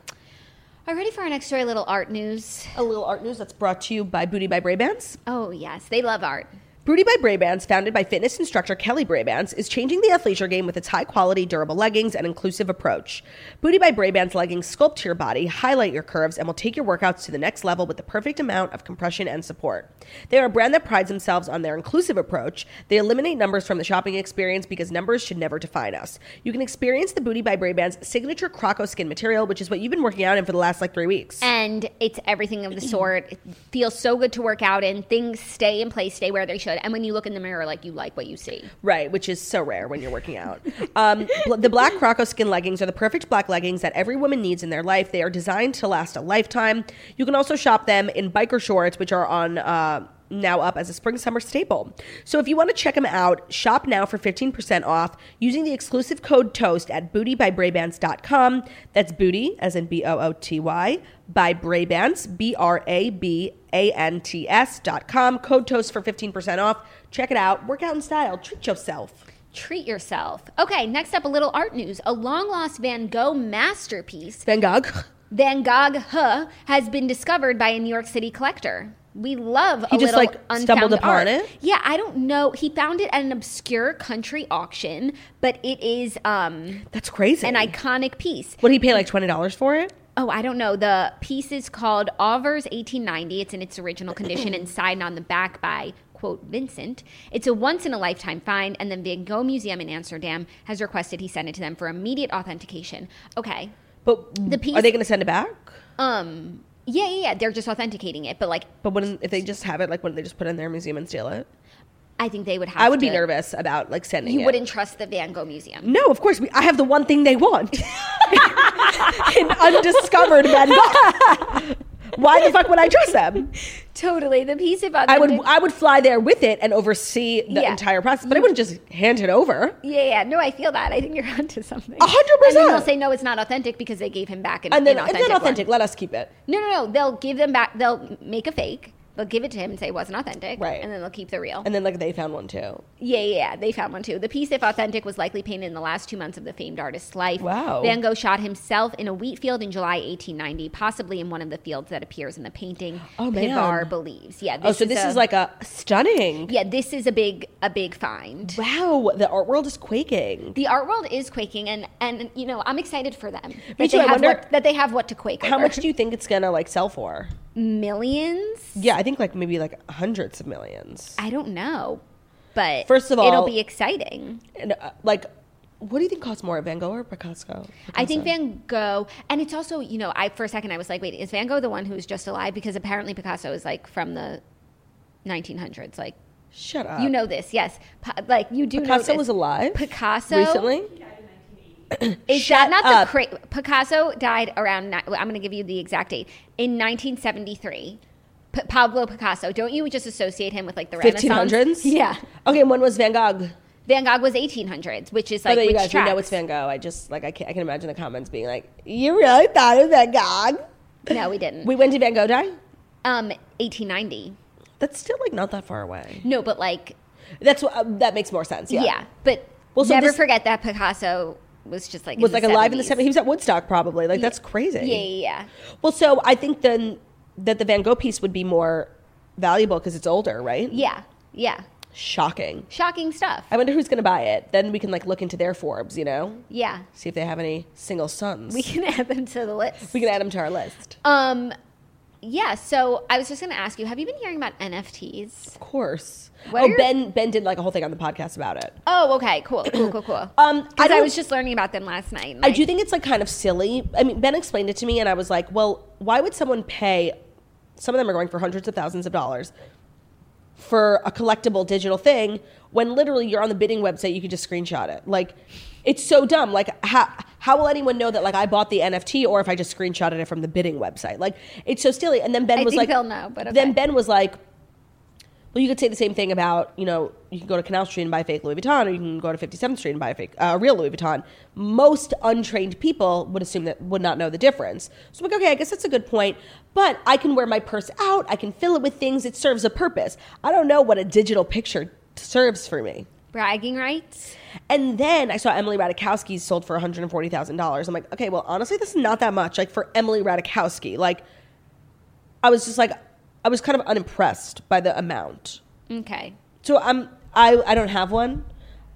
Speaker 2: Are you ready for our next story? A little art news.
Speaker 1: A little art news that's brought to you by Booty by Brabants.
Speaker 2: Oh yes, they love art.
Speaker 1: Booty by Brabants, founded by fitness instructor Kelly Brabants, is changing the athleisure game with its high quality, durable leggings and inclusive approach. Booty by Brabants leggings sculpt your body, highlight your curves, and will take your workouts to the next level with the perfect amount of compression and support. They are a brand that prides themselves on their inclusive approach. They eliminate numbers from the shopping experience because numbers should never define us. You can experience the Booty by Brabants signature Croco skin material, which is what you've been working out in for the last like three weeks.
Speaker 2: And it's everything of the sort. It feels so good to work out in. Things stay in place, stay where they should. And when you look in the mirror, like you like what you see.
Speaker 1: Right, which is so rare when you're working out. Um, the black Croco skin leggings are the perfect black leggings that every woman needs in their life. They are designed to last a lifetime. You can also shop them in biker shorts, which are on. Uh, now up as a spring summer staple. So if you want to check them out, shop now for 15% off using the exclusive code TOAST at bootybybrabants.com. That's booty, as in B O O T Y, by Brabants, B R A B A N T S dot com. Code TOAST for 15% off. Check it out. Work out in style. Treat yourself.
Speaker 2: Treat yourself. Okay, next up, a little art news. A long lost Van Gogh masterpiece,
Speaker 1: Van Gogh.
Speaker 2: Van Gogh huh, has been discovered by a New York City collector. We love
Speaker 1: He
Speaker 2: a
Speaker 1: just,
Speaker 2: little
Speaker 1: like, stumbled upon
Speaker 2: art.
Speaker 1: it?
Speaker 2: Yeah, I don't know. He found it at an obscure country auction, but it is um,
Speaker 1: That's crazy.
Speaker 2: an iconic piece.
Speaker 1: Would he pay like twenty dollars for it?
Speaker 2: Oh, I don't know. The piece is called Auvers 1890. It's in its original condition and signed on the back by, quote, Vincent. It's a once in a lifetime find, and the Van Gogh Museum in Amsterdam has requested he send it to them for immediate authentication. Okay.
Speaker 1: But
Speaker 2: The piece-
Speaker 1: are they going to send it back?
Speaker 2: Um, yeah, yeah, yeah. They're just authenticating it, but like,
Speaker 1: But when if they just have it, like, wouldn't they just put it in their museum and steal it?
Speaker 2: I think they would have
Speaker 1: I would be
Speaker 2: to-
Speaker 1: nervous about like sending.
Speaker 2: You
Speaker 1: it.
Speaker 2: wouldn't trust the Van Gogh Museum.
Speaker 1: No, of course. We, I have the one thing they want: an undiscovered Van Gogh. Why the fuck would I trust them?
Speaker 2: Totally. The piece of
Speaker 1: I would I would fly there with it and oversee the
Speaker 2: Yeah.
Speaker 1: entire process, but I wouldn't just hand it over.
Speaker 2: Yeah, yeah. No, I feel that. I think you're onto something.
Speaker 1: A hundred
Speaker 2: And then they'll say no, it's not authentic because they gave him back an
Speaker 1: And then
Speaker 2: inauthentic
Speaker 1: it's not authentic,
Speaker 2: one.
Speaker 1: let us keep it.
Speaker 2: No, no, no. They'll give them back. They'll make a fake. They'll give it to him and say it wasn't authentic.
Speaker 1: Right.
Speaker 2: And then they'll keep the real.
Speaker 1: And then like they found one too.
Speaker 2: yeah, yeah, yeah. They found one too. The piece, if authentic, was likely painted in the last two months of the famed artist's life.
Speaker 1: Wow.
Speaker 2: Van Gogh shot himself in a wheat field in July 1890, possibly in one of the fields that appears in the painting.
Speaker 1: Oh, man.
Speaker 2: Pivar believes. Yeah.
Speaker 1: oh, so this
Speaker 2: a-
Speaker 1: is like a stunning.
Speaker 2: Yeah, this is a big, a big find.
Speaker 1: Wow, the art world is quaking.
Speaker 2: The art world is quaking, and and you know I'm excited for them.
Speaker 1: Me
Speaker 2: That
Speaker 1: too.
Speaker 2: They
Speaker 1: I
Speaker 2: have
Speaker 1: wonder-
Speaker 2: what, that they have what to quake.
Speaker 1: How
Speaker 2: over.
Speaker 1: much do you think it's gonna like sell for?
Speaker 2: millions?
Speaker 1: Yeah, I think like maybe like hundreds of millions.
Speaker 2: I don't know, but
Speaker 1: First of all, it'll
Speaker 2: be exciting.
Speaker 1: And uh, like, what do you think costs more, Van Gogh or Picasso?
Speaker 2: I think Van Gogh, and it's also you know I for a second I was like, wait, is Van Gogh the one who's just alive? Because apparently Picasso is like from the 1900s. Like
Speaker 1: Shut up.
Speaker 2: you know this, yes, Pa- like you do. know
Speaker 1: Picasso
Speaker 2: this.
Speaker 1: was alive
Speaker 2: Picasso
Speaker 1: recently.
Speaker 2: Is
Speaker 1: Shut
Speaker 2: that not
Speaker 1: up.
Speaker 2: the cra- Picasso died around? ni- I'm going to give you the exact date in 1973. P- Pablo Picasso. Don't you just associate him with like the
Speaker 1: Fifteen
Speaker 2: Renaissance? Yeah.
Speaker 1: Okay, and when was Van Gogh?
Speaker 2: Van Gogh was 1800s, which is like
Speaker 1: the way, you guys, we know it's Van Gogh. I just like I can, I can imagine the comments being like, "You really thought it was Van Gogh?"
Speaker 2: No, we didn't.
Speaker 1: We went to Van Gogh die.
Speaker 2: um, 1890.
Speaker 1: That's still like not that far away.
Speaker 2: No, but like
Speaker 1: That's what uh, that makes more sense. Yeah,
Speaker 2: yeah, but
Speaker 1: Well, so
Speaker 2: never
Speaker 1: this-
Speaker 2: forget that Picasso was just like
Speaker 1: was like alive in the
Speaker 2: 70s.
Speaker 1: 70s. He was at Woodstock probably. Like that's crazy.
Speaker 2: Yeah, yeah, yeah.
Speaker 1: Well, so I think then that the Van Gogh piece would be more valuable because it's older, right?
Speaker 2: Yeah, yeah.
Speaker 1: Shocking.
Speaker 2: Shocking stuff.
Speaker 1: I wonder who's going to buy it. Then we can like look into their Forbes, you know,
Speaker 2: Yeah,
Speaker 1: see if they have any single sons.
Speaker 2: we can add them to the list.
Speaker 1: we can add them to our list.
Speaker 2: Um, yeah. So I was just going to ask you: Have you been hearing about NFTs?
Speaker 1: Of course.
Speaker 2: What
Speaker 1: oh,
Speaker 2: your-
Speaker 1: Ben Ben did like a whole thing on the podcast about it.
Speaker 2: Oh, okay, cool, cool, cool, cool.
Speaker 1: Um, I
Speaker 2: I, was just learning about them last night. and
Speaker 1: I do think it's like kind of silly. I mean, Ben explained it to me, and I was like, well, why would someone pay? Some of them are going for hundreds of thousands of dollars for a collectible digital thing when literally you're on the bidding website, you could just screenshot it. Like, it's so dumb. Like, how how will anyone know that like I bought the NFT or if I just screenshotted it from the bidding website? Like, it's so silly. And then Ben
Speaker 2: I
Speaker 1: was like,
Speaker 2: they'll know, but okay.
Speaker 1: then Ben was like, Well, you could say the same thing about, you know, you can go to Canal Street and buy a fake Louis Vuitton, or you can go to 57th Street and buy a fake, uh, real Louis Vuitton. Most untrained people would assume that would not know the difference. So I'm like, okay, I guess that's a good point. But I can wear my purse out. I can fill it with things. It serves a purpose. I don't know what a digital picture serves for me.
Speaker 2: Bragging rights.
Speaker 1: And then I saw Emily Ratajkowski's sold for $140,000. I'm like, okay, well, honestly, this is not that much. Like for Emily Ratajkowski, like I was just like, I was kind of unimpressed by the amount.
Speaker 2: Okay.
Speaker 1: So I'm, I, I don't have one.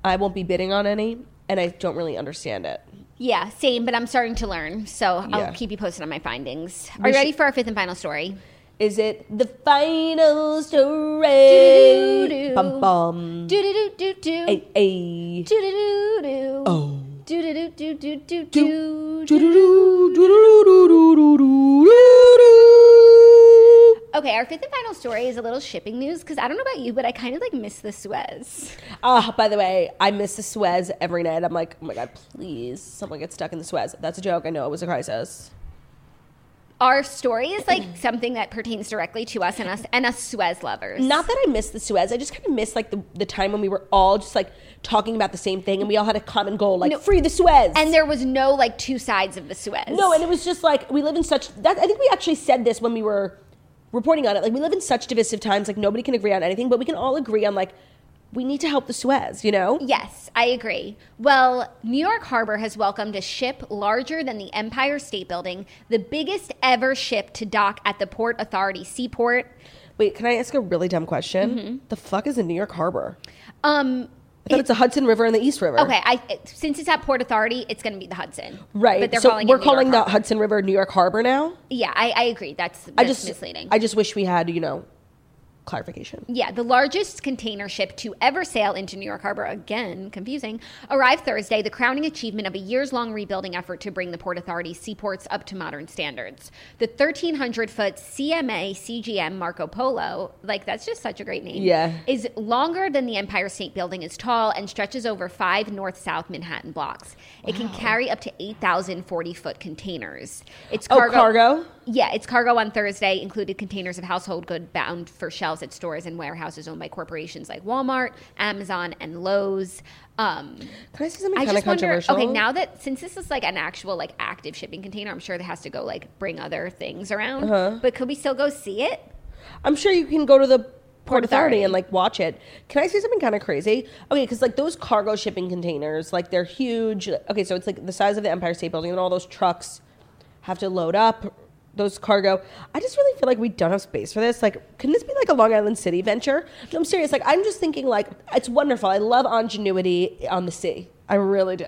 Speaker 1: I won't be bidding on any, and I don't really understand it.
Speaker 2: Yeah, same, but I'm starting to learn. So I'll keep you posted on my findings. Are
Speaker 1: We
Speaker 2: you ready for our fifth and final story?
Speaker 1: Is it the final story?
Speaker 2: Do-do-do-do.
Speaker 1: Bum bum.
Speaker 2: Do do do do do.
Speaker 1: Ay, ay.
Speaker 2: Do do do do.
Speaker 1: Oh.
Speaker 2: Do do do do do do do.
Speaker 1: Doo-doo-doo, doo-doo-doo, doo-doo-doo, doo-doo-doo.
Speaker 2: Okay, our fifth and final story is a little shipping news because I don't know about you, but I kind of like miss the Suez.
Speaker 1: Ah, by the way, I miss the Suez every night. I'm like, oh my god, please, someone get stuck in the Suez. That's a joke. I know it was a crisis.
Speaker 2: Our story is like something that pertains directly to us and us and us Suez lovers.
Speaker 1: Not that I miss the Suez. I just kind of miss like the, the time when we were all just like talking about the same thing and we all had a common goal, like
Speaker 2: No.
Speaker 1: free the Suez.
Speaker 2: and there was no like two sides of the Suez.
Speaker 1: no, and it was just like we live in such. That, I think we actually said this when we were reporting on it. Like we live in such divisive times. Like nobody can agree on anything, but we can all agree on like we need to help the Suez. You know?
Speaker 2: Yes, I agree. Well, New York Harbor has welcomed a ship larger than the Empire State Building, the biggest ever ship to dock at the Port Authority Seaport.
Speaker 1: Wait, can I ask a really dumb question?
Speaker 2: Mm-hmm.
Speaker 1: The fuck is in New York Harbor?
Speaker 2: Um,
Speaker 1: I thought it's the Hudson River and the East River.
Speaker 2: okay, I since it's at Port Authority, it's going to be the Hudson,
Speaker 1: Right.
Speaker 2: But they're
Speaker 1: so
Speaker 2: calling
Speaker 1: we're
Speaker 2: it
Speaker 1: calling the Hudson River New York Harbor now.
Speaker 2: Yeah, I, I agree. That's,
Speaker 1: I just
Speaker 2: misleading.
Speaker 1: I just wish we had you know clarification.
Speaker 2: Yeah, the largest container ship to ever sail into New York Harbor, again, confusing, arrived Thursday, the crowning achievement of a years long rebuilding effort to bring the Port Authority seaports up to modern standards. The 1,300 foot CMA CGM Marco Polo, like that's just such a great name,
Speaker 1: Yeah.
Speaker 2: is longer than the Empire State Building is tall and stretches over five north south Manhattan blocks. It can carry up to 8,040 foot containers. It's
Speaker 1: Oh, cargo?
Speaker 2: Yeah, its cargo on Thursday included containers of household good bound for shelves at stores and warehouses owned by corporations like Walmart, Amazon, and Lowe's. Um,
Speaker 1: Can I say something
Speaker 2: I
Speaker 1: kind of
Speaker 2: just wonder.
Speaker 1: controversial?
Speaker 2: Okay, now that since this is like an actual like active shipping container, I'm sure it has to go like bring other things around.
Speaker 1: Uh-huh.
Speaker 2: But could we still go see it?
Speaker 1: I'm sure you can go to the Port,
Speaker 2: Port
Speaker 1: Authority
Speaker 2: Authority.
Speaker 1: and like watch it. Can I say something kind of crazy? Okay, because like those cargo shipping containers, like they're huge. Okay, so it's like the size of the Empire State Building, and all those trucks have to load up those cargo. I just really feel like we don't have space for this. Like, can this be like a Long Island City venture? No, I'm serious. Like, I'm just thinking like it's wonderful. I love ingenuity on the sea. I really do.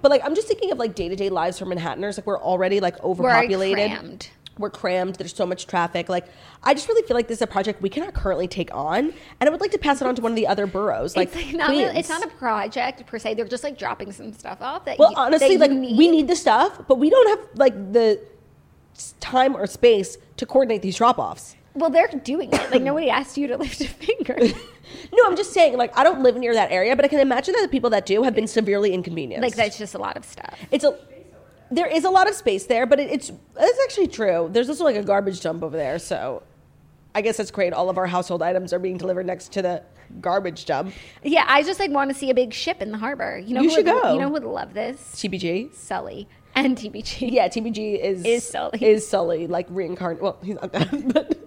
Speaker 1: But like, I'm just thinking of like day to day lives for Manhattaners. Like, we're already like overpopulated We're
Speaker 2: crammed.
Speaker 1: we're crammed there's so much traffic like i just really feel like this is a project we cannot currently take on and i would like to pass it on to one of the other boroughs like,
Speaker 2: it's not
Speaker 1: Queens.
Speaker 2: it's not a project per se. They're just like dropping some stuff off that.
Speaker 1: well
Speaker 2: you-
Speaker 1: honestly
Speaker 2: that
Speaker 1: like
Speaker 2: you
Speaker 1: we need the stuff but we don't have like the time or space to coordinate these drop-offs
Speaker 2: Well, they're doing it. Like nobody asked you to lift a finger.
Speaker 1: no i'm just saying like i don't live near that area but i can imagine that the people that do have been severely inconvenienced
Speaker 2: like that's just a lot of stuff.
Speaker 1: it's a there is a lot of space there but it, it's it's actually true there's also like a garbage dump over there so i guess that's great all of our household items are being delivered next to the garbage dump
Speaker 2: Yeah, I just like want to see a big ship in the harbor. You know,
Speaker 1: You
Speaker 2: who
Speaker 1: should
Speaker 2: would,
Speaker 1: go.
Speaker 2: You know who would love this?
Speaker 1: tbg
Speaker 2: Sully and TBG.
Speaker 1: yeah tbg is
Speaker 2: Is Sully.
Speaker 1: is sully like reincarnate well he's not that but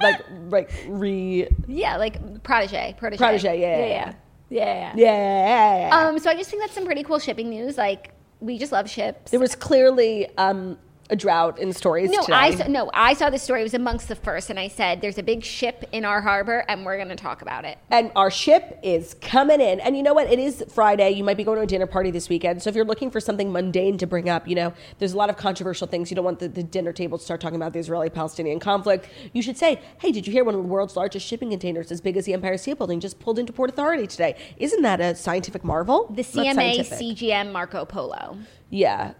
Speaker 1: like like re
Speaker 2: yeah, like protege, protege,
Speaker 1: Protege, yeah,
Speaker 2: yeah,
Speaker 1: yeah,
Speaker 2: yeah. yeah.
Speaker 1: yeah
Speaker 2: Um, so I just think that's some pretty cool shipping news. Like we just love ships.
Speaker 1: there was clearly um a drought in stories
Speaker 2: no,
Speaker 1: today.
Speaker 2: I saw, no, I saw the story. It was amongst the first, and I said, "There's a big ship in our harbor, and we're going to talk about it."
Speaker 1: And our ship is coming in. And you know what? It is Friday. You might be going to a dinner party this weekend. So if you're looking for something mundane to bring up, you know, there's a lot of controversial things. You don't want the, the dinner table to start talking about the Israeli Palestinian conflict. You should say, hey, did you hear one of the world's largest shipping containers, as big as the Empire State Building, just pulled into Port Authority today? Isn't that a scientific marvel?
Speaker 2: The CMA. CGM Marco Polo.
Speaker 1: Yeah.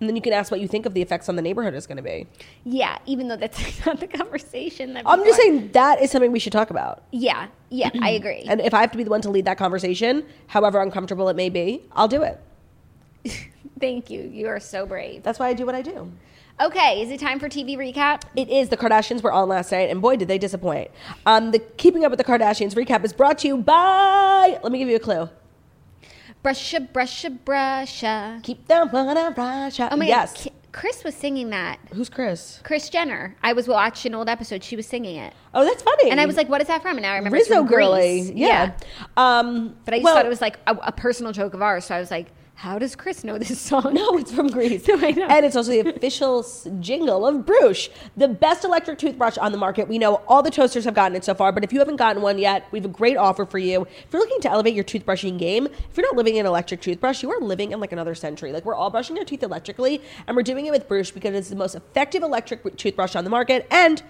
Speaker 1: And then you can ask what you think of the effects on the neighborhood is going to be.
Speaker 2: Yeah, even though that's not the conversation. That
Speaker 1: I'm just
Speaker 2: are-
Speaker 1: saying that is something we should talk about.
Speaker 2: Yeah, yeah, I agree.
Speaker 1: And if I have to be the one to lead that conversation, however uncomfortable it may be, I'll do it.
Speaker 2: Thank you. You are so brave.
Speaker 1: That's why I do what I do.
Speaker 2: Okay, is it time for TV recap?
Speaker 1: It is. The Kardashians were on last night, and boy, did they disappoint. Um, the Keeping Up with the Kardashians recap is brought to you by. Let me give you a clue.
Speaker 2: Brusha, brusha, brusha.
Speaker 1: Keep them on a Russia.
Speaker 2: Oh my
Speaker 1: yes.
Speaker 2: god, Kris was singing that.
Speaker 1: Who's Kris?
Speaker 2: Kris Jenner. I was watching an old episode. She was singing it,
Speaker 1: Oh, that's funny.
Speaker 2: and I was like, "What is that from?" And now I remember it's
Speaker 1: Rizzo
Speaker 2: from Grease.
Speaker 1: girly. Yeah. Um,
Speaker 2: But I just
Speaker 1: well,
Speaker 2: thought it was like a, a personal joke of ours. So I was like, "How does Kris know this song?"
Speaker 1: No, it's from Grease.
Speaker 2: I know.
Speaker 1: And it's also the official jingle of Bruush, the best electric toothbrush on the market. We know all the toasters have gotten it so far, but if you haven't gotten one yet, we have a great offer for you. If you're looking to elevate your toothbrushing game, if you're not living in an electric toothbrush, you are living in like another century. Like we're all brushing our teeth electrically, and we're doing it with Bruush because it's the most effective electric toothbrush on the market and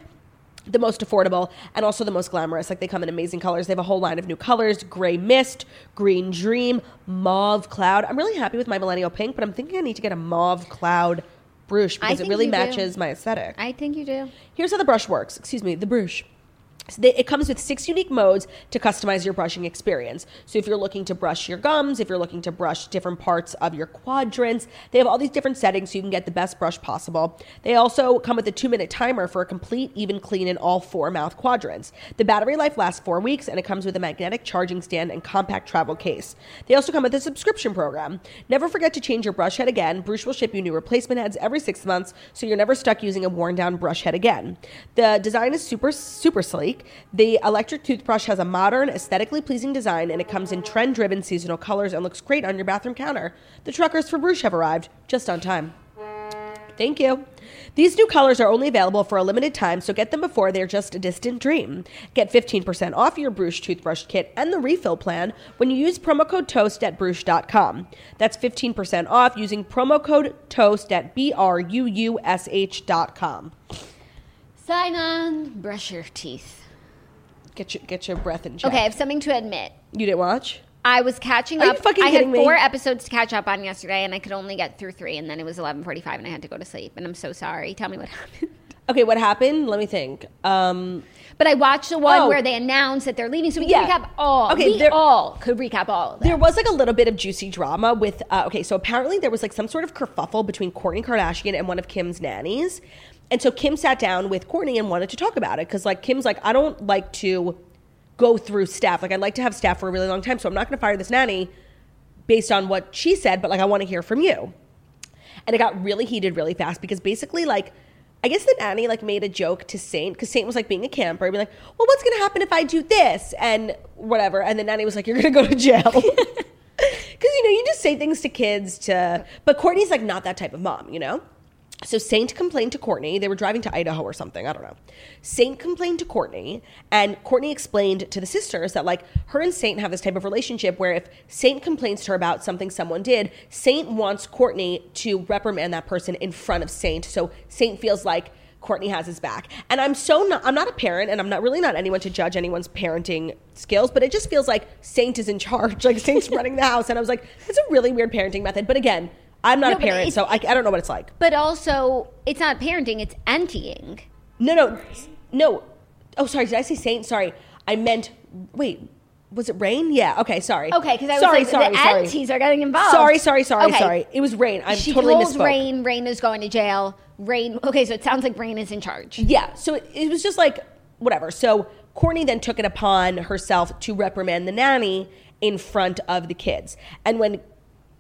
Speaker 1: the most affordable and also the most glamorous. Like they come in amazing colors. They have a whole line of new colors: gray mist, green dream, mauve cloud. I'm really happy with my millennial pink, but I'm thinking I need to get a mauve cloud brush because it really
Speaker 2: you do.
Speaker 1: matches my aesthetic.
Speaker 2: I think you do.
Speaker 1: Here's how the brush works. Excuse me, the brush. It comes with six unique modes to customize your brushing experience. So if you're looking to brush your gums, if you're looking to brush different parts of your quadrants, they have all these different settings so you can get the best brush possible. They also come with a two minute timer for a complete, even clean in all four mouth quadrants. The battery life lasts four weeks and it comes with a magnetic charging stand and compact travel case. They also come with a subscription program. Never forget to change your brush head again. Bruush will ship you new replacement heads every six months so you're never stuck using a worn down brush head again. The design is super, super sleek. The electric toothbrush has a modern, aesthetically pleasing design and it comes in trend driven seasonal colors and looks great on your bathroom counter. The truckers for Bruce have arrived just on time. Thank you. These new colors are only available for a limited time, so get them before they're just a distant dream. Get 15% off your Bruush toothbrush kit and the refill plan when you use promo code TOAST at Bruush.com. That's 15% off using promo code TOAST at B R U U S H.com.
Speaker 2: Sign on, brush your teeth.
Speaker 1: Get your, get your breath in check.
Speaker 2: Okay, I have something to admit.
Speaker 1: You didn't watch?
Speaker 2: I was catching
Speaker 1: Are you
Speaker 2: up.
Speaker 1: fucking
Speaker 2: I had
Speaker 1: kidding me?
Speaker 2: four episodes to catch up on yesterday, and I could only get through three, and then it was eleven forty-five, and I had to go to sleep. And I'm so sorry. Tell me what happened.
Speaker 1: Okay, what happened? Let me think. Um,
Speaker 2: But I watched the one
Speaker 1: Oh.
Speaker 2: where they announced that they're leaving, so we
Speaker 1: Yeah.
Speaker 2: can recap all.
Speaker 1: Okay,
Speaker 2: we
Speaker 1: there-
Speaker 2: all could recap all.
Speaker 1: There was like a little bit of juicy drama with, uh, okay, so apparently there was like some sort of kerfuffle between Kourtney Kardashian and one of Kim's nannies. And so Kim sat down with Kourtney and wanted to talk about it because like Kim's like, I don't like to go through staff. Like I'd like to have staff for a really long time. So I'm not going to fire this nanny based on what she said, but like I want to hear from you. And it got really heated really fast because basically like I guess the nanny like made a joke to Saint because Saint was like being a camper and be like, well, what's gonna happen if I do this and whatever, and the nanny was like, you're gonna go to jail. Because you know you just say things to kids to, but Kourtney's like not that type of mom, you know. So Saint complained to Kourtney. They were driving to Idaho or something. I don't know. Saint complained to Kourtney, and Kourtney explained to the sisters that like her and Saint have this type of relationship where if Saint complains to her about something someone did, Saint wants Kourtney to reprimand that person in front of Saint. So Saint feels like Kourtney has his back. And I'm so not I'm not a parent and I'm not really not anyone to judge anyone's parenting skills, but it just feels like Saint is in charge. Like Saint's running the house. And I was like, it's a really weird parenting method. But again, I'm not
Speaker 2: No,
Speaker 1: a parent, so I, I don't know what it's like.
Speaker 2: but also, it's not parenting; it's emptying.
Speaker 1: No, no, no. Oh, sorry. Did I say Saint? Sorry. I meant. Wait. Was it Reign? Yeah. Okay. Sorry.
Speaker 2: Okay, because I was
Speaker 1: sorry,
Speaker 2: like,
Speaker 1: sorry,
Speaker 2: the
Speaker 1: sorry.
Speaker 2: aunties are getting involved.
Speaker 1: Sorry, sorry, sorry,
Speaker 2: Okay.
Speaker 1: sorry. It was Reign. I
Speaker 2: she
Speaker 1: totally
Speaker 2: told
Speaker 1: misspoke.
Speaker 2: Reign. Reign is going to jail. Reign. Okay, so it sounds like Reign is in charge.
Speaker 1: Yeah. So it, it was just like whatever. So Kourtney then took it upon herself to reprimand the nanny in front of the kids. And when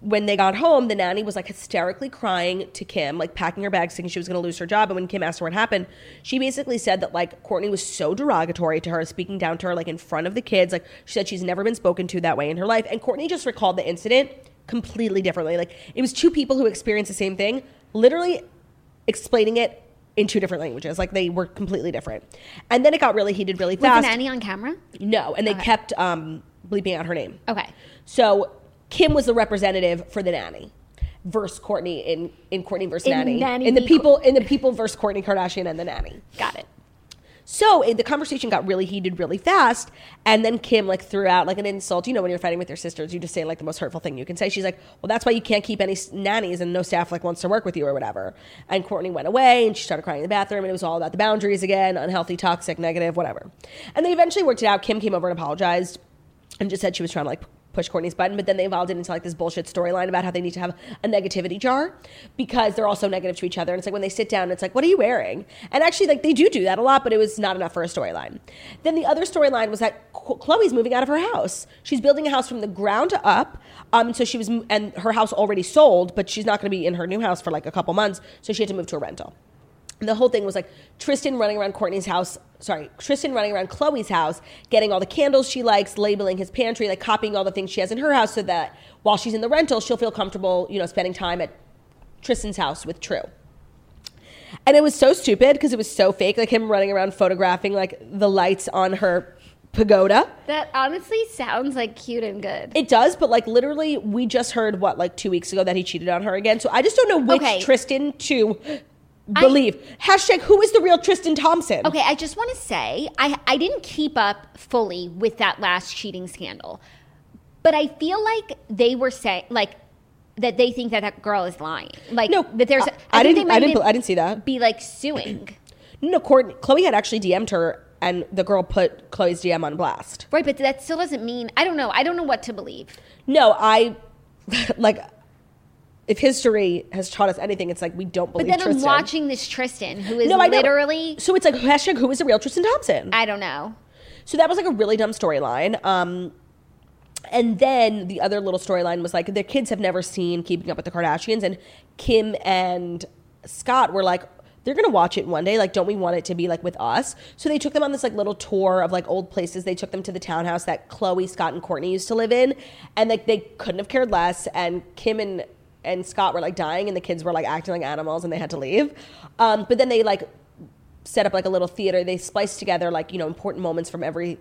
Speaker 1: when they got home, the nanny was like hysterically crying to Kim, like packing her bags, thinking she was going to lose her job. And when Kim asked her what happened, she basically said that like Kourtney was so derogatory to her, speaking down to her like in front of the kids. Like she said she's never been spoken to that way in her life. And Kourtney just recalled the incident completely differently. Like it was two people who experienced the same thing, literally explaining it in two different languages. Like they were completely different. And then it got really heated really fast.
Speaker 2: Was the nanny on camera?
Speaker 1: No, and they
Speaker 2: Okay.
Speaker 1: kept um, bleeping out her name.
Speaker 2: Okay.
Speaker 1: So Kim was the representative for the nanny versus Kourtney in in Kourtney versus
Speaker 2: In
Speaker 1: nanny.
Speaker 2: Nanny
Speaker 1: in the people in the people versus Kourtney Kardashian and the nanny.
Speaker 2: Got it.
Speaker 1: So eh, the conversation got really heated really fast, and then Kim like threw out like an insult. You know, when you're fighting with your sisters, you just say like the most hurtful thing you can say. She's like, "Well, that's why you can't keep any nannies, and no staff like wants to work with you or whatever." And Kourtney went away, and she started crying in the bathroom, and it was all about the boundaries again, unhealthy, toxic, negative, whatever. And they eventually worked it out. Kim came over and apologized, and just said she was trying to like push Kourtney's button, but then they evolved it into like this bullshit storyline about how they need to have a negativity jar because they're all so negative to each other. And it's like when they sit down, it's like, what are you wearing? And actually, like they do do that a lot, but it was not enough for a storyline. Then the other storyline was that Khloé's moving out of her house. She's building a house from the ground up. Um, so she was, and her house already sold, but she's not going to be in her new house for like a couple months. So she had to move to a rental the whole thing was like Tristan running around Kourtney's house. Sorry, Tristan running around Khloé's house, getting all the candles she likes, labeling his pantry, like copying all the things she has in her house, so that while she's in the rental, she'll feel comfortable, you know, spending time at Tristan's house with True. And it was so stupid because it was so fake, like him running around photographing like the lights on her pagoda.
Speaker 2: That honestly sounds like cute and good.
Speaker 1: It does, but like literally, we just heard what like two weeks ago that he cheated on her again. So I just don't know which
Speaker 2: Okay.
Speaker 1: Tristan to believe. Hashtag who is the real Tristan Thompson?
Speaker 2: Okay, I just want to say I I didn't keep up fully with that last cheating scandal, but I feel like they were saying like that they think that that girl is lying. Like
Speaker 1: No,
Speaker 2: that there's.
Speaker 1: I-
Speaker 2: I,
Speaker 1: I didn't- I didn't- I didn't see that.
Speaker 2: Be like suing.
Speaker 1: No, Kourtney, Khloé had actually DM'd her, and the girl put Khloé's DM on blast.
Speaker 2: Right, but that still doesn't mean I don't know. I don't know what to believe.
Speaker 1: No, I like. If history has taught us anything, it's like we don't believe.
Speaker 2: But then
Speaker 1: Tristan.
Speaker 2: I'm watching this Tristan who is
Speaker 1: No,
Speaker 2: literally
Speaker 1: So it's like hashtag who is the real Tristan Thompson?
Speaker 2: I don't know.
Speaker 1: So that was like a really dumb storyline. Um, and then the other little storyline was like their kids have never seen Keeping Up with the Kardashians, and Kim and Scott were like, they're gonna watch it one day. Like, don't we want it to be like with us? So they took them on this like little tour of like old places. They took them to the townhouse that Khloé, Scott, and Kourtney used to live in, and like they couldn't have cared less. And Kim and and Scott were like dying, and the kids were like acting like animals, and they had to leave. Um, but then they like set up like a little theater. They spliced together like you know important moments from every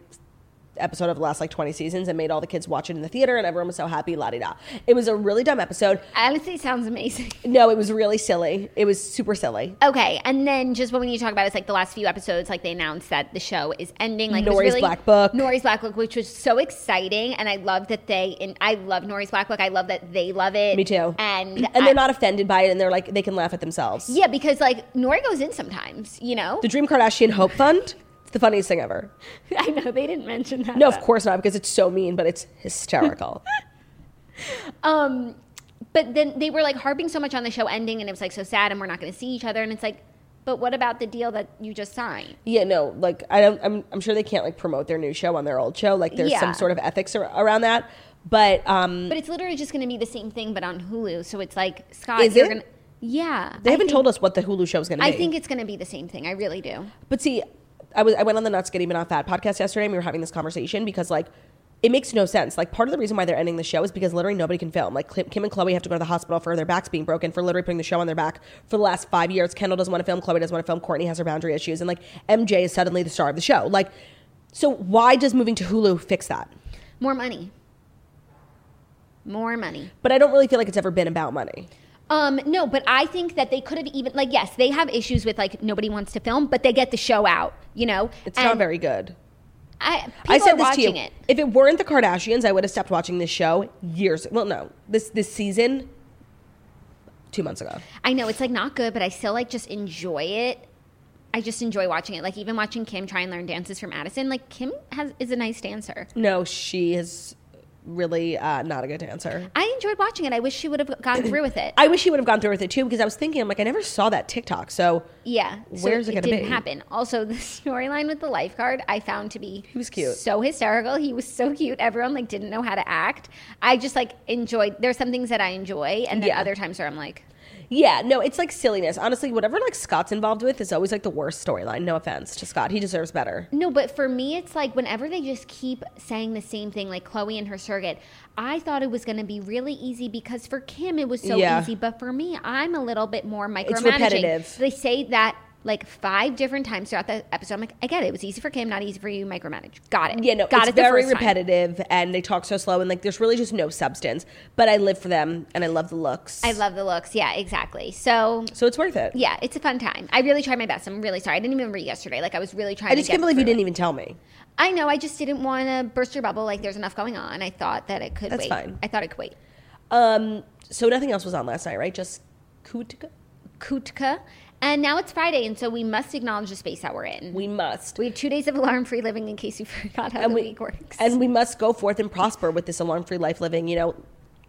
Speaker 1: episode of the last like 20 seasons and made all the kids watch it in the theater and everyone was so happy la di da it was a really dumb episode
Speaker 2: Honestly, it sounds amazing.
Speaker 1: no it was really silly it was super silly
Speaker 2: Okay, and then just what we need to talk about is like the last few episodes, like they announced that the show is ending. Like
Speaker 1: Nori's
Speaker 2: really,
Speaker 1: Black Book.
Speaker 2: Nori's Black Book, which was so exciting, and I love that they. And I love Nori's Black Book. I love that they love it.
Speaker 1: me too
Speaker 2: And
Speaker 1: and
Speaker 2: I-
Speaker 1: they're not offended by it and they're like they can laugh at themselves
Speaker 2: Yeah, because like Nori goes in sometimes. You know.
Speaker 1: the dream kardashian hope fund the funniest thing ever
Speaker 2: I know they didn't mention that.
Speaker 1: no of course not because it's so mean but it's hysterical
Speaker 2: Um, but then they were like harping so much on the show ending, and it was like so sad, and we're not going to see each other. And it's like, but what about the deal that you just signed?
Speaker 1: yeah no like i don't i'm, I'm sure they can't like promote their new show on their old show like there's
Speaker 2: Yeah.
Speaker 1: some sort of ethics ar- around that but um
Speaker 2: But it's literally just going to be the same thing, but on Hulu. So it's like Scott,
Speaker 1: Is
Speaker 2: you're
Speaker 1: it?
Speaker 2: gonna. Yeah,
Speaker 1: they
Speaker 2: I
Speaker 1: haven't
Speaker 2: think-
Speaker 1: told us what the hulu show is going to be
Speaker 2: I think it's going to be the same thing. I really do.
Speaker 1: But see, I was I went on the Nuts Getting But Not Fat podcast yesterday, and we were having this conversation because like it makes no sense. Like part of the reason why they're ending the show is because literally nobody can film. Like Kim Kim and Khloé have to go to the hospital for their backs being broken for literally putting the show on their back for the last five years. Kendall doesn't want to film. Khloé doesn't want to film. Kourtney has her boundary issues, and like MJ is suddenly the star of the show. Like, so why does moving to Hulu fix that?
Speaker 2: More money. More money.
Speaker 1: But I don't really feel like it's ever been about money.
Speaker 2: Um, no, but I think that they could have even like yes, they have issues with like nobody wants to film, but they get the show out. You know,
Speaker 1: It's
Speaker 2: And
Speaker 1: not very good.
Speaker 2: I, people
Speaker 1: I said
Speaker 2: are
Speaker 1: this to
Speaker 2: watching
Speaker 1: you.
Speaker 2: it.
Speaker 1: If it weren't the Kardashians, I would have stopped watching this show years. Well, no, this this season, two months ago.
Speaker 2: I know it's like not good, but I still like just enjoy it. I just enjoy watching it. Like even watching Kim try and learn dances from Addison. Like Kim has is a nice dancer.
Speaker 1: No, she is really uh, not a good dancer.
Speaker 2: I enjoyed watching it. I wish she would have gone through with it.
Speaker 1: I wish she would have gone through with it too because I was thinking, I'm like, I never saw that TikTok. So
Speaker 2: yeah. So
Speaker 1: Where's it gonna
Speaker 2: didn't
Speaker 1: be?
Speaker 2: happen. Also, the storyline with the lifeguard I found to be
Speaker 1: He was cute.
Speaker 2: so hysterical. He was so cute. Everyone like didn't know how to act. I just like enjoyed. There's some things that I enjoy, and then
Speaker 1: Yeah.
Speaker 2: other times where I'm like,
Speaker 1: yeah, no, it's like silliness. Honestly, whatever like Scott's involved with is always like the worst storyline. No offense to Scott, he deserves better.
Speaker 2: No, but for me, it's like whenever they just keep saying the same thing, like Khloé and her surrogate, I thought it was going to be really easy because for Kim, it was so
Speaker 1: Yeah.
Speaker 2: easy. But for me, I'm a little bit more micromanaging.
Speaker 1: repetitive.
Speaker 2: They say that like five different times throughout the episode. I'm like, I get it. It was easy for Kim, not easy for you. Micromanage. Got it.
Speaker 1: Yeah, no,
Speaker 2: Got
Speaker 1: it's
Speaker 2: it
Speaker 1: very
Speaker 2: first time.
Speaker 1: repetitive and they talk so slow and like there's really just no substance. But I live for them and I love the looks.
Speaker 2: I love the looks. Yeah, exactly. So.
Speaker 1: so it's worth it.
Speaker 2: Yeah, it's a fun time. I really tried my best. I'm really sorry. I didn't even read yesterday. Like I was really trying.
Speaker 1: I just can't believe you didn't
Speaker 2: it.
Speaker 1: even tell me.
Speaker 2: I know. I just didn't want to burst your bubble. Like there's enough going on. I thought that it could
Speaker 1: That's
Speaker 2: wait.
Speaker 1: fine.
Speaker 2: I thought it could wait.
Speaker 1: Um, so nothing else was on last night, right? Just Kutka.
Speaker 2: Kutka. And now it's Friday, and so we must acknowledge the space that we're in.
Speaker 1: We must.
Speaker 2: We have two days of alarm free living in case you forgot how
Speaker 1: and
Speaker 2: the
Speaker 1: we,
Speaker 2: week works.
Speaker 1: And we must go forth and prosper with this alarm free life living. You know,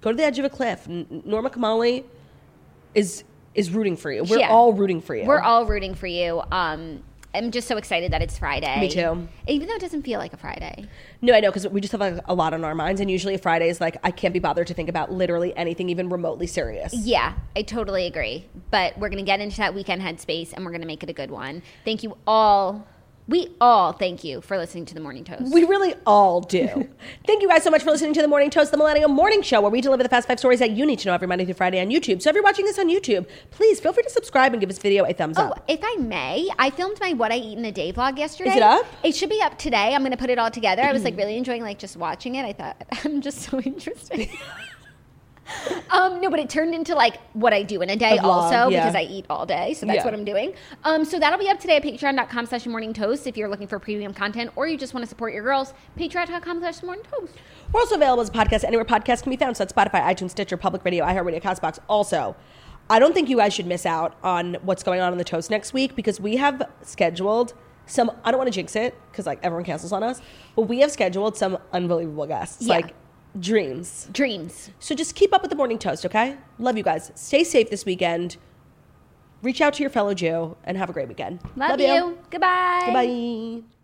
Speaker 1: go to the edge of a cliff. N- Norma Kamali is is rooting for you. We're
Speaker 2: Yeah.
Speaker 1: all rooting for you.
Speaker 2: We're all rooting for you. Um, I'm just so excited that it's Friday.
Speaker 1: Me too.
Speaker 2: Even though it doesn't feel like a Friday.
Speaker 1: No, I know because we just have like a lot on our minds, and usually Friday is like I can't be bothered to think about literally anything even remotely serious.
Speaker 2: Yeah, I totally agree. But we're going to get into that weekend headspace and we're going to make it a good one. Thank you all. We all thank you for listening to the Morning Toast.
Speaker 1: We really all do. Thank you guys so much for listening to the Morning Toast, the Millennium Morning Show, where we deliver the fast five stories that you need to know every Monday through Friday on YouTube. So if you're watching this on YouTube, please feel free to subscribe and give this video a thumbs up.
Speaker 2: Oh,
Speaker 1: up.
Speaker 2: if I may, I filmed my What I Eat in a Day vlog yesterday.
Speaker 1: Is it up?
Speaker 2: It should be up today. I'm going to put it all together. I was like really enjoying like just watching it. I thought I'm just so interesting. um, no, but it turned into like what I do in a day
Speaker 1: A vlog,
Speaker 2: also
Speaker 1: yeah.
Speaker 2: because I eat all day. So that's
Speaker 1: Yeah.
Speaker 2: what I'm doing. Um, so that'll be up today at patreon.com slash morning toast if you're looking for premium content or you just want to support your girls. Patreon.com slash morning toast.
Speaker 1: We're also available as a podcast anywhere podcasts can be found. So that's Spotify, iTunes, Stitcher, Public Radio, iHeartRadio, Castbox. Also, I don't think you guys should miss out on what's going on in the Toast next week because we have scheduled some. I don't want to jinx it because like everyone cancels on us, but we have scheduled some unbelievable guests,
Speaker 2: Yeah.
Speaker 1: like dreams.
Speaker 2: Dreams.
Speaker 1: So just keep up with the morning toast, okay? Love you guys. Stay safe this weekend. Reach out to your fellow Jew and have a great weekend.
Speaker 2: Love, you. Goodbye.
Speaker 1: Goodbye.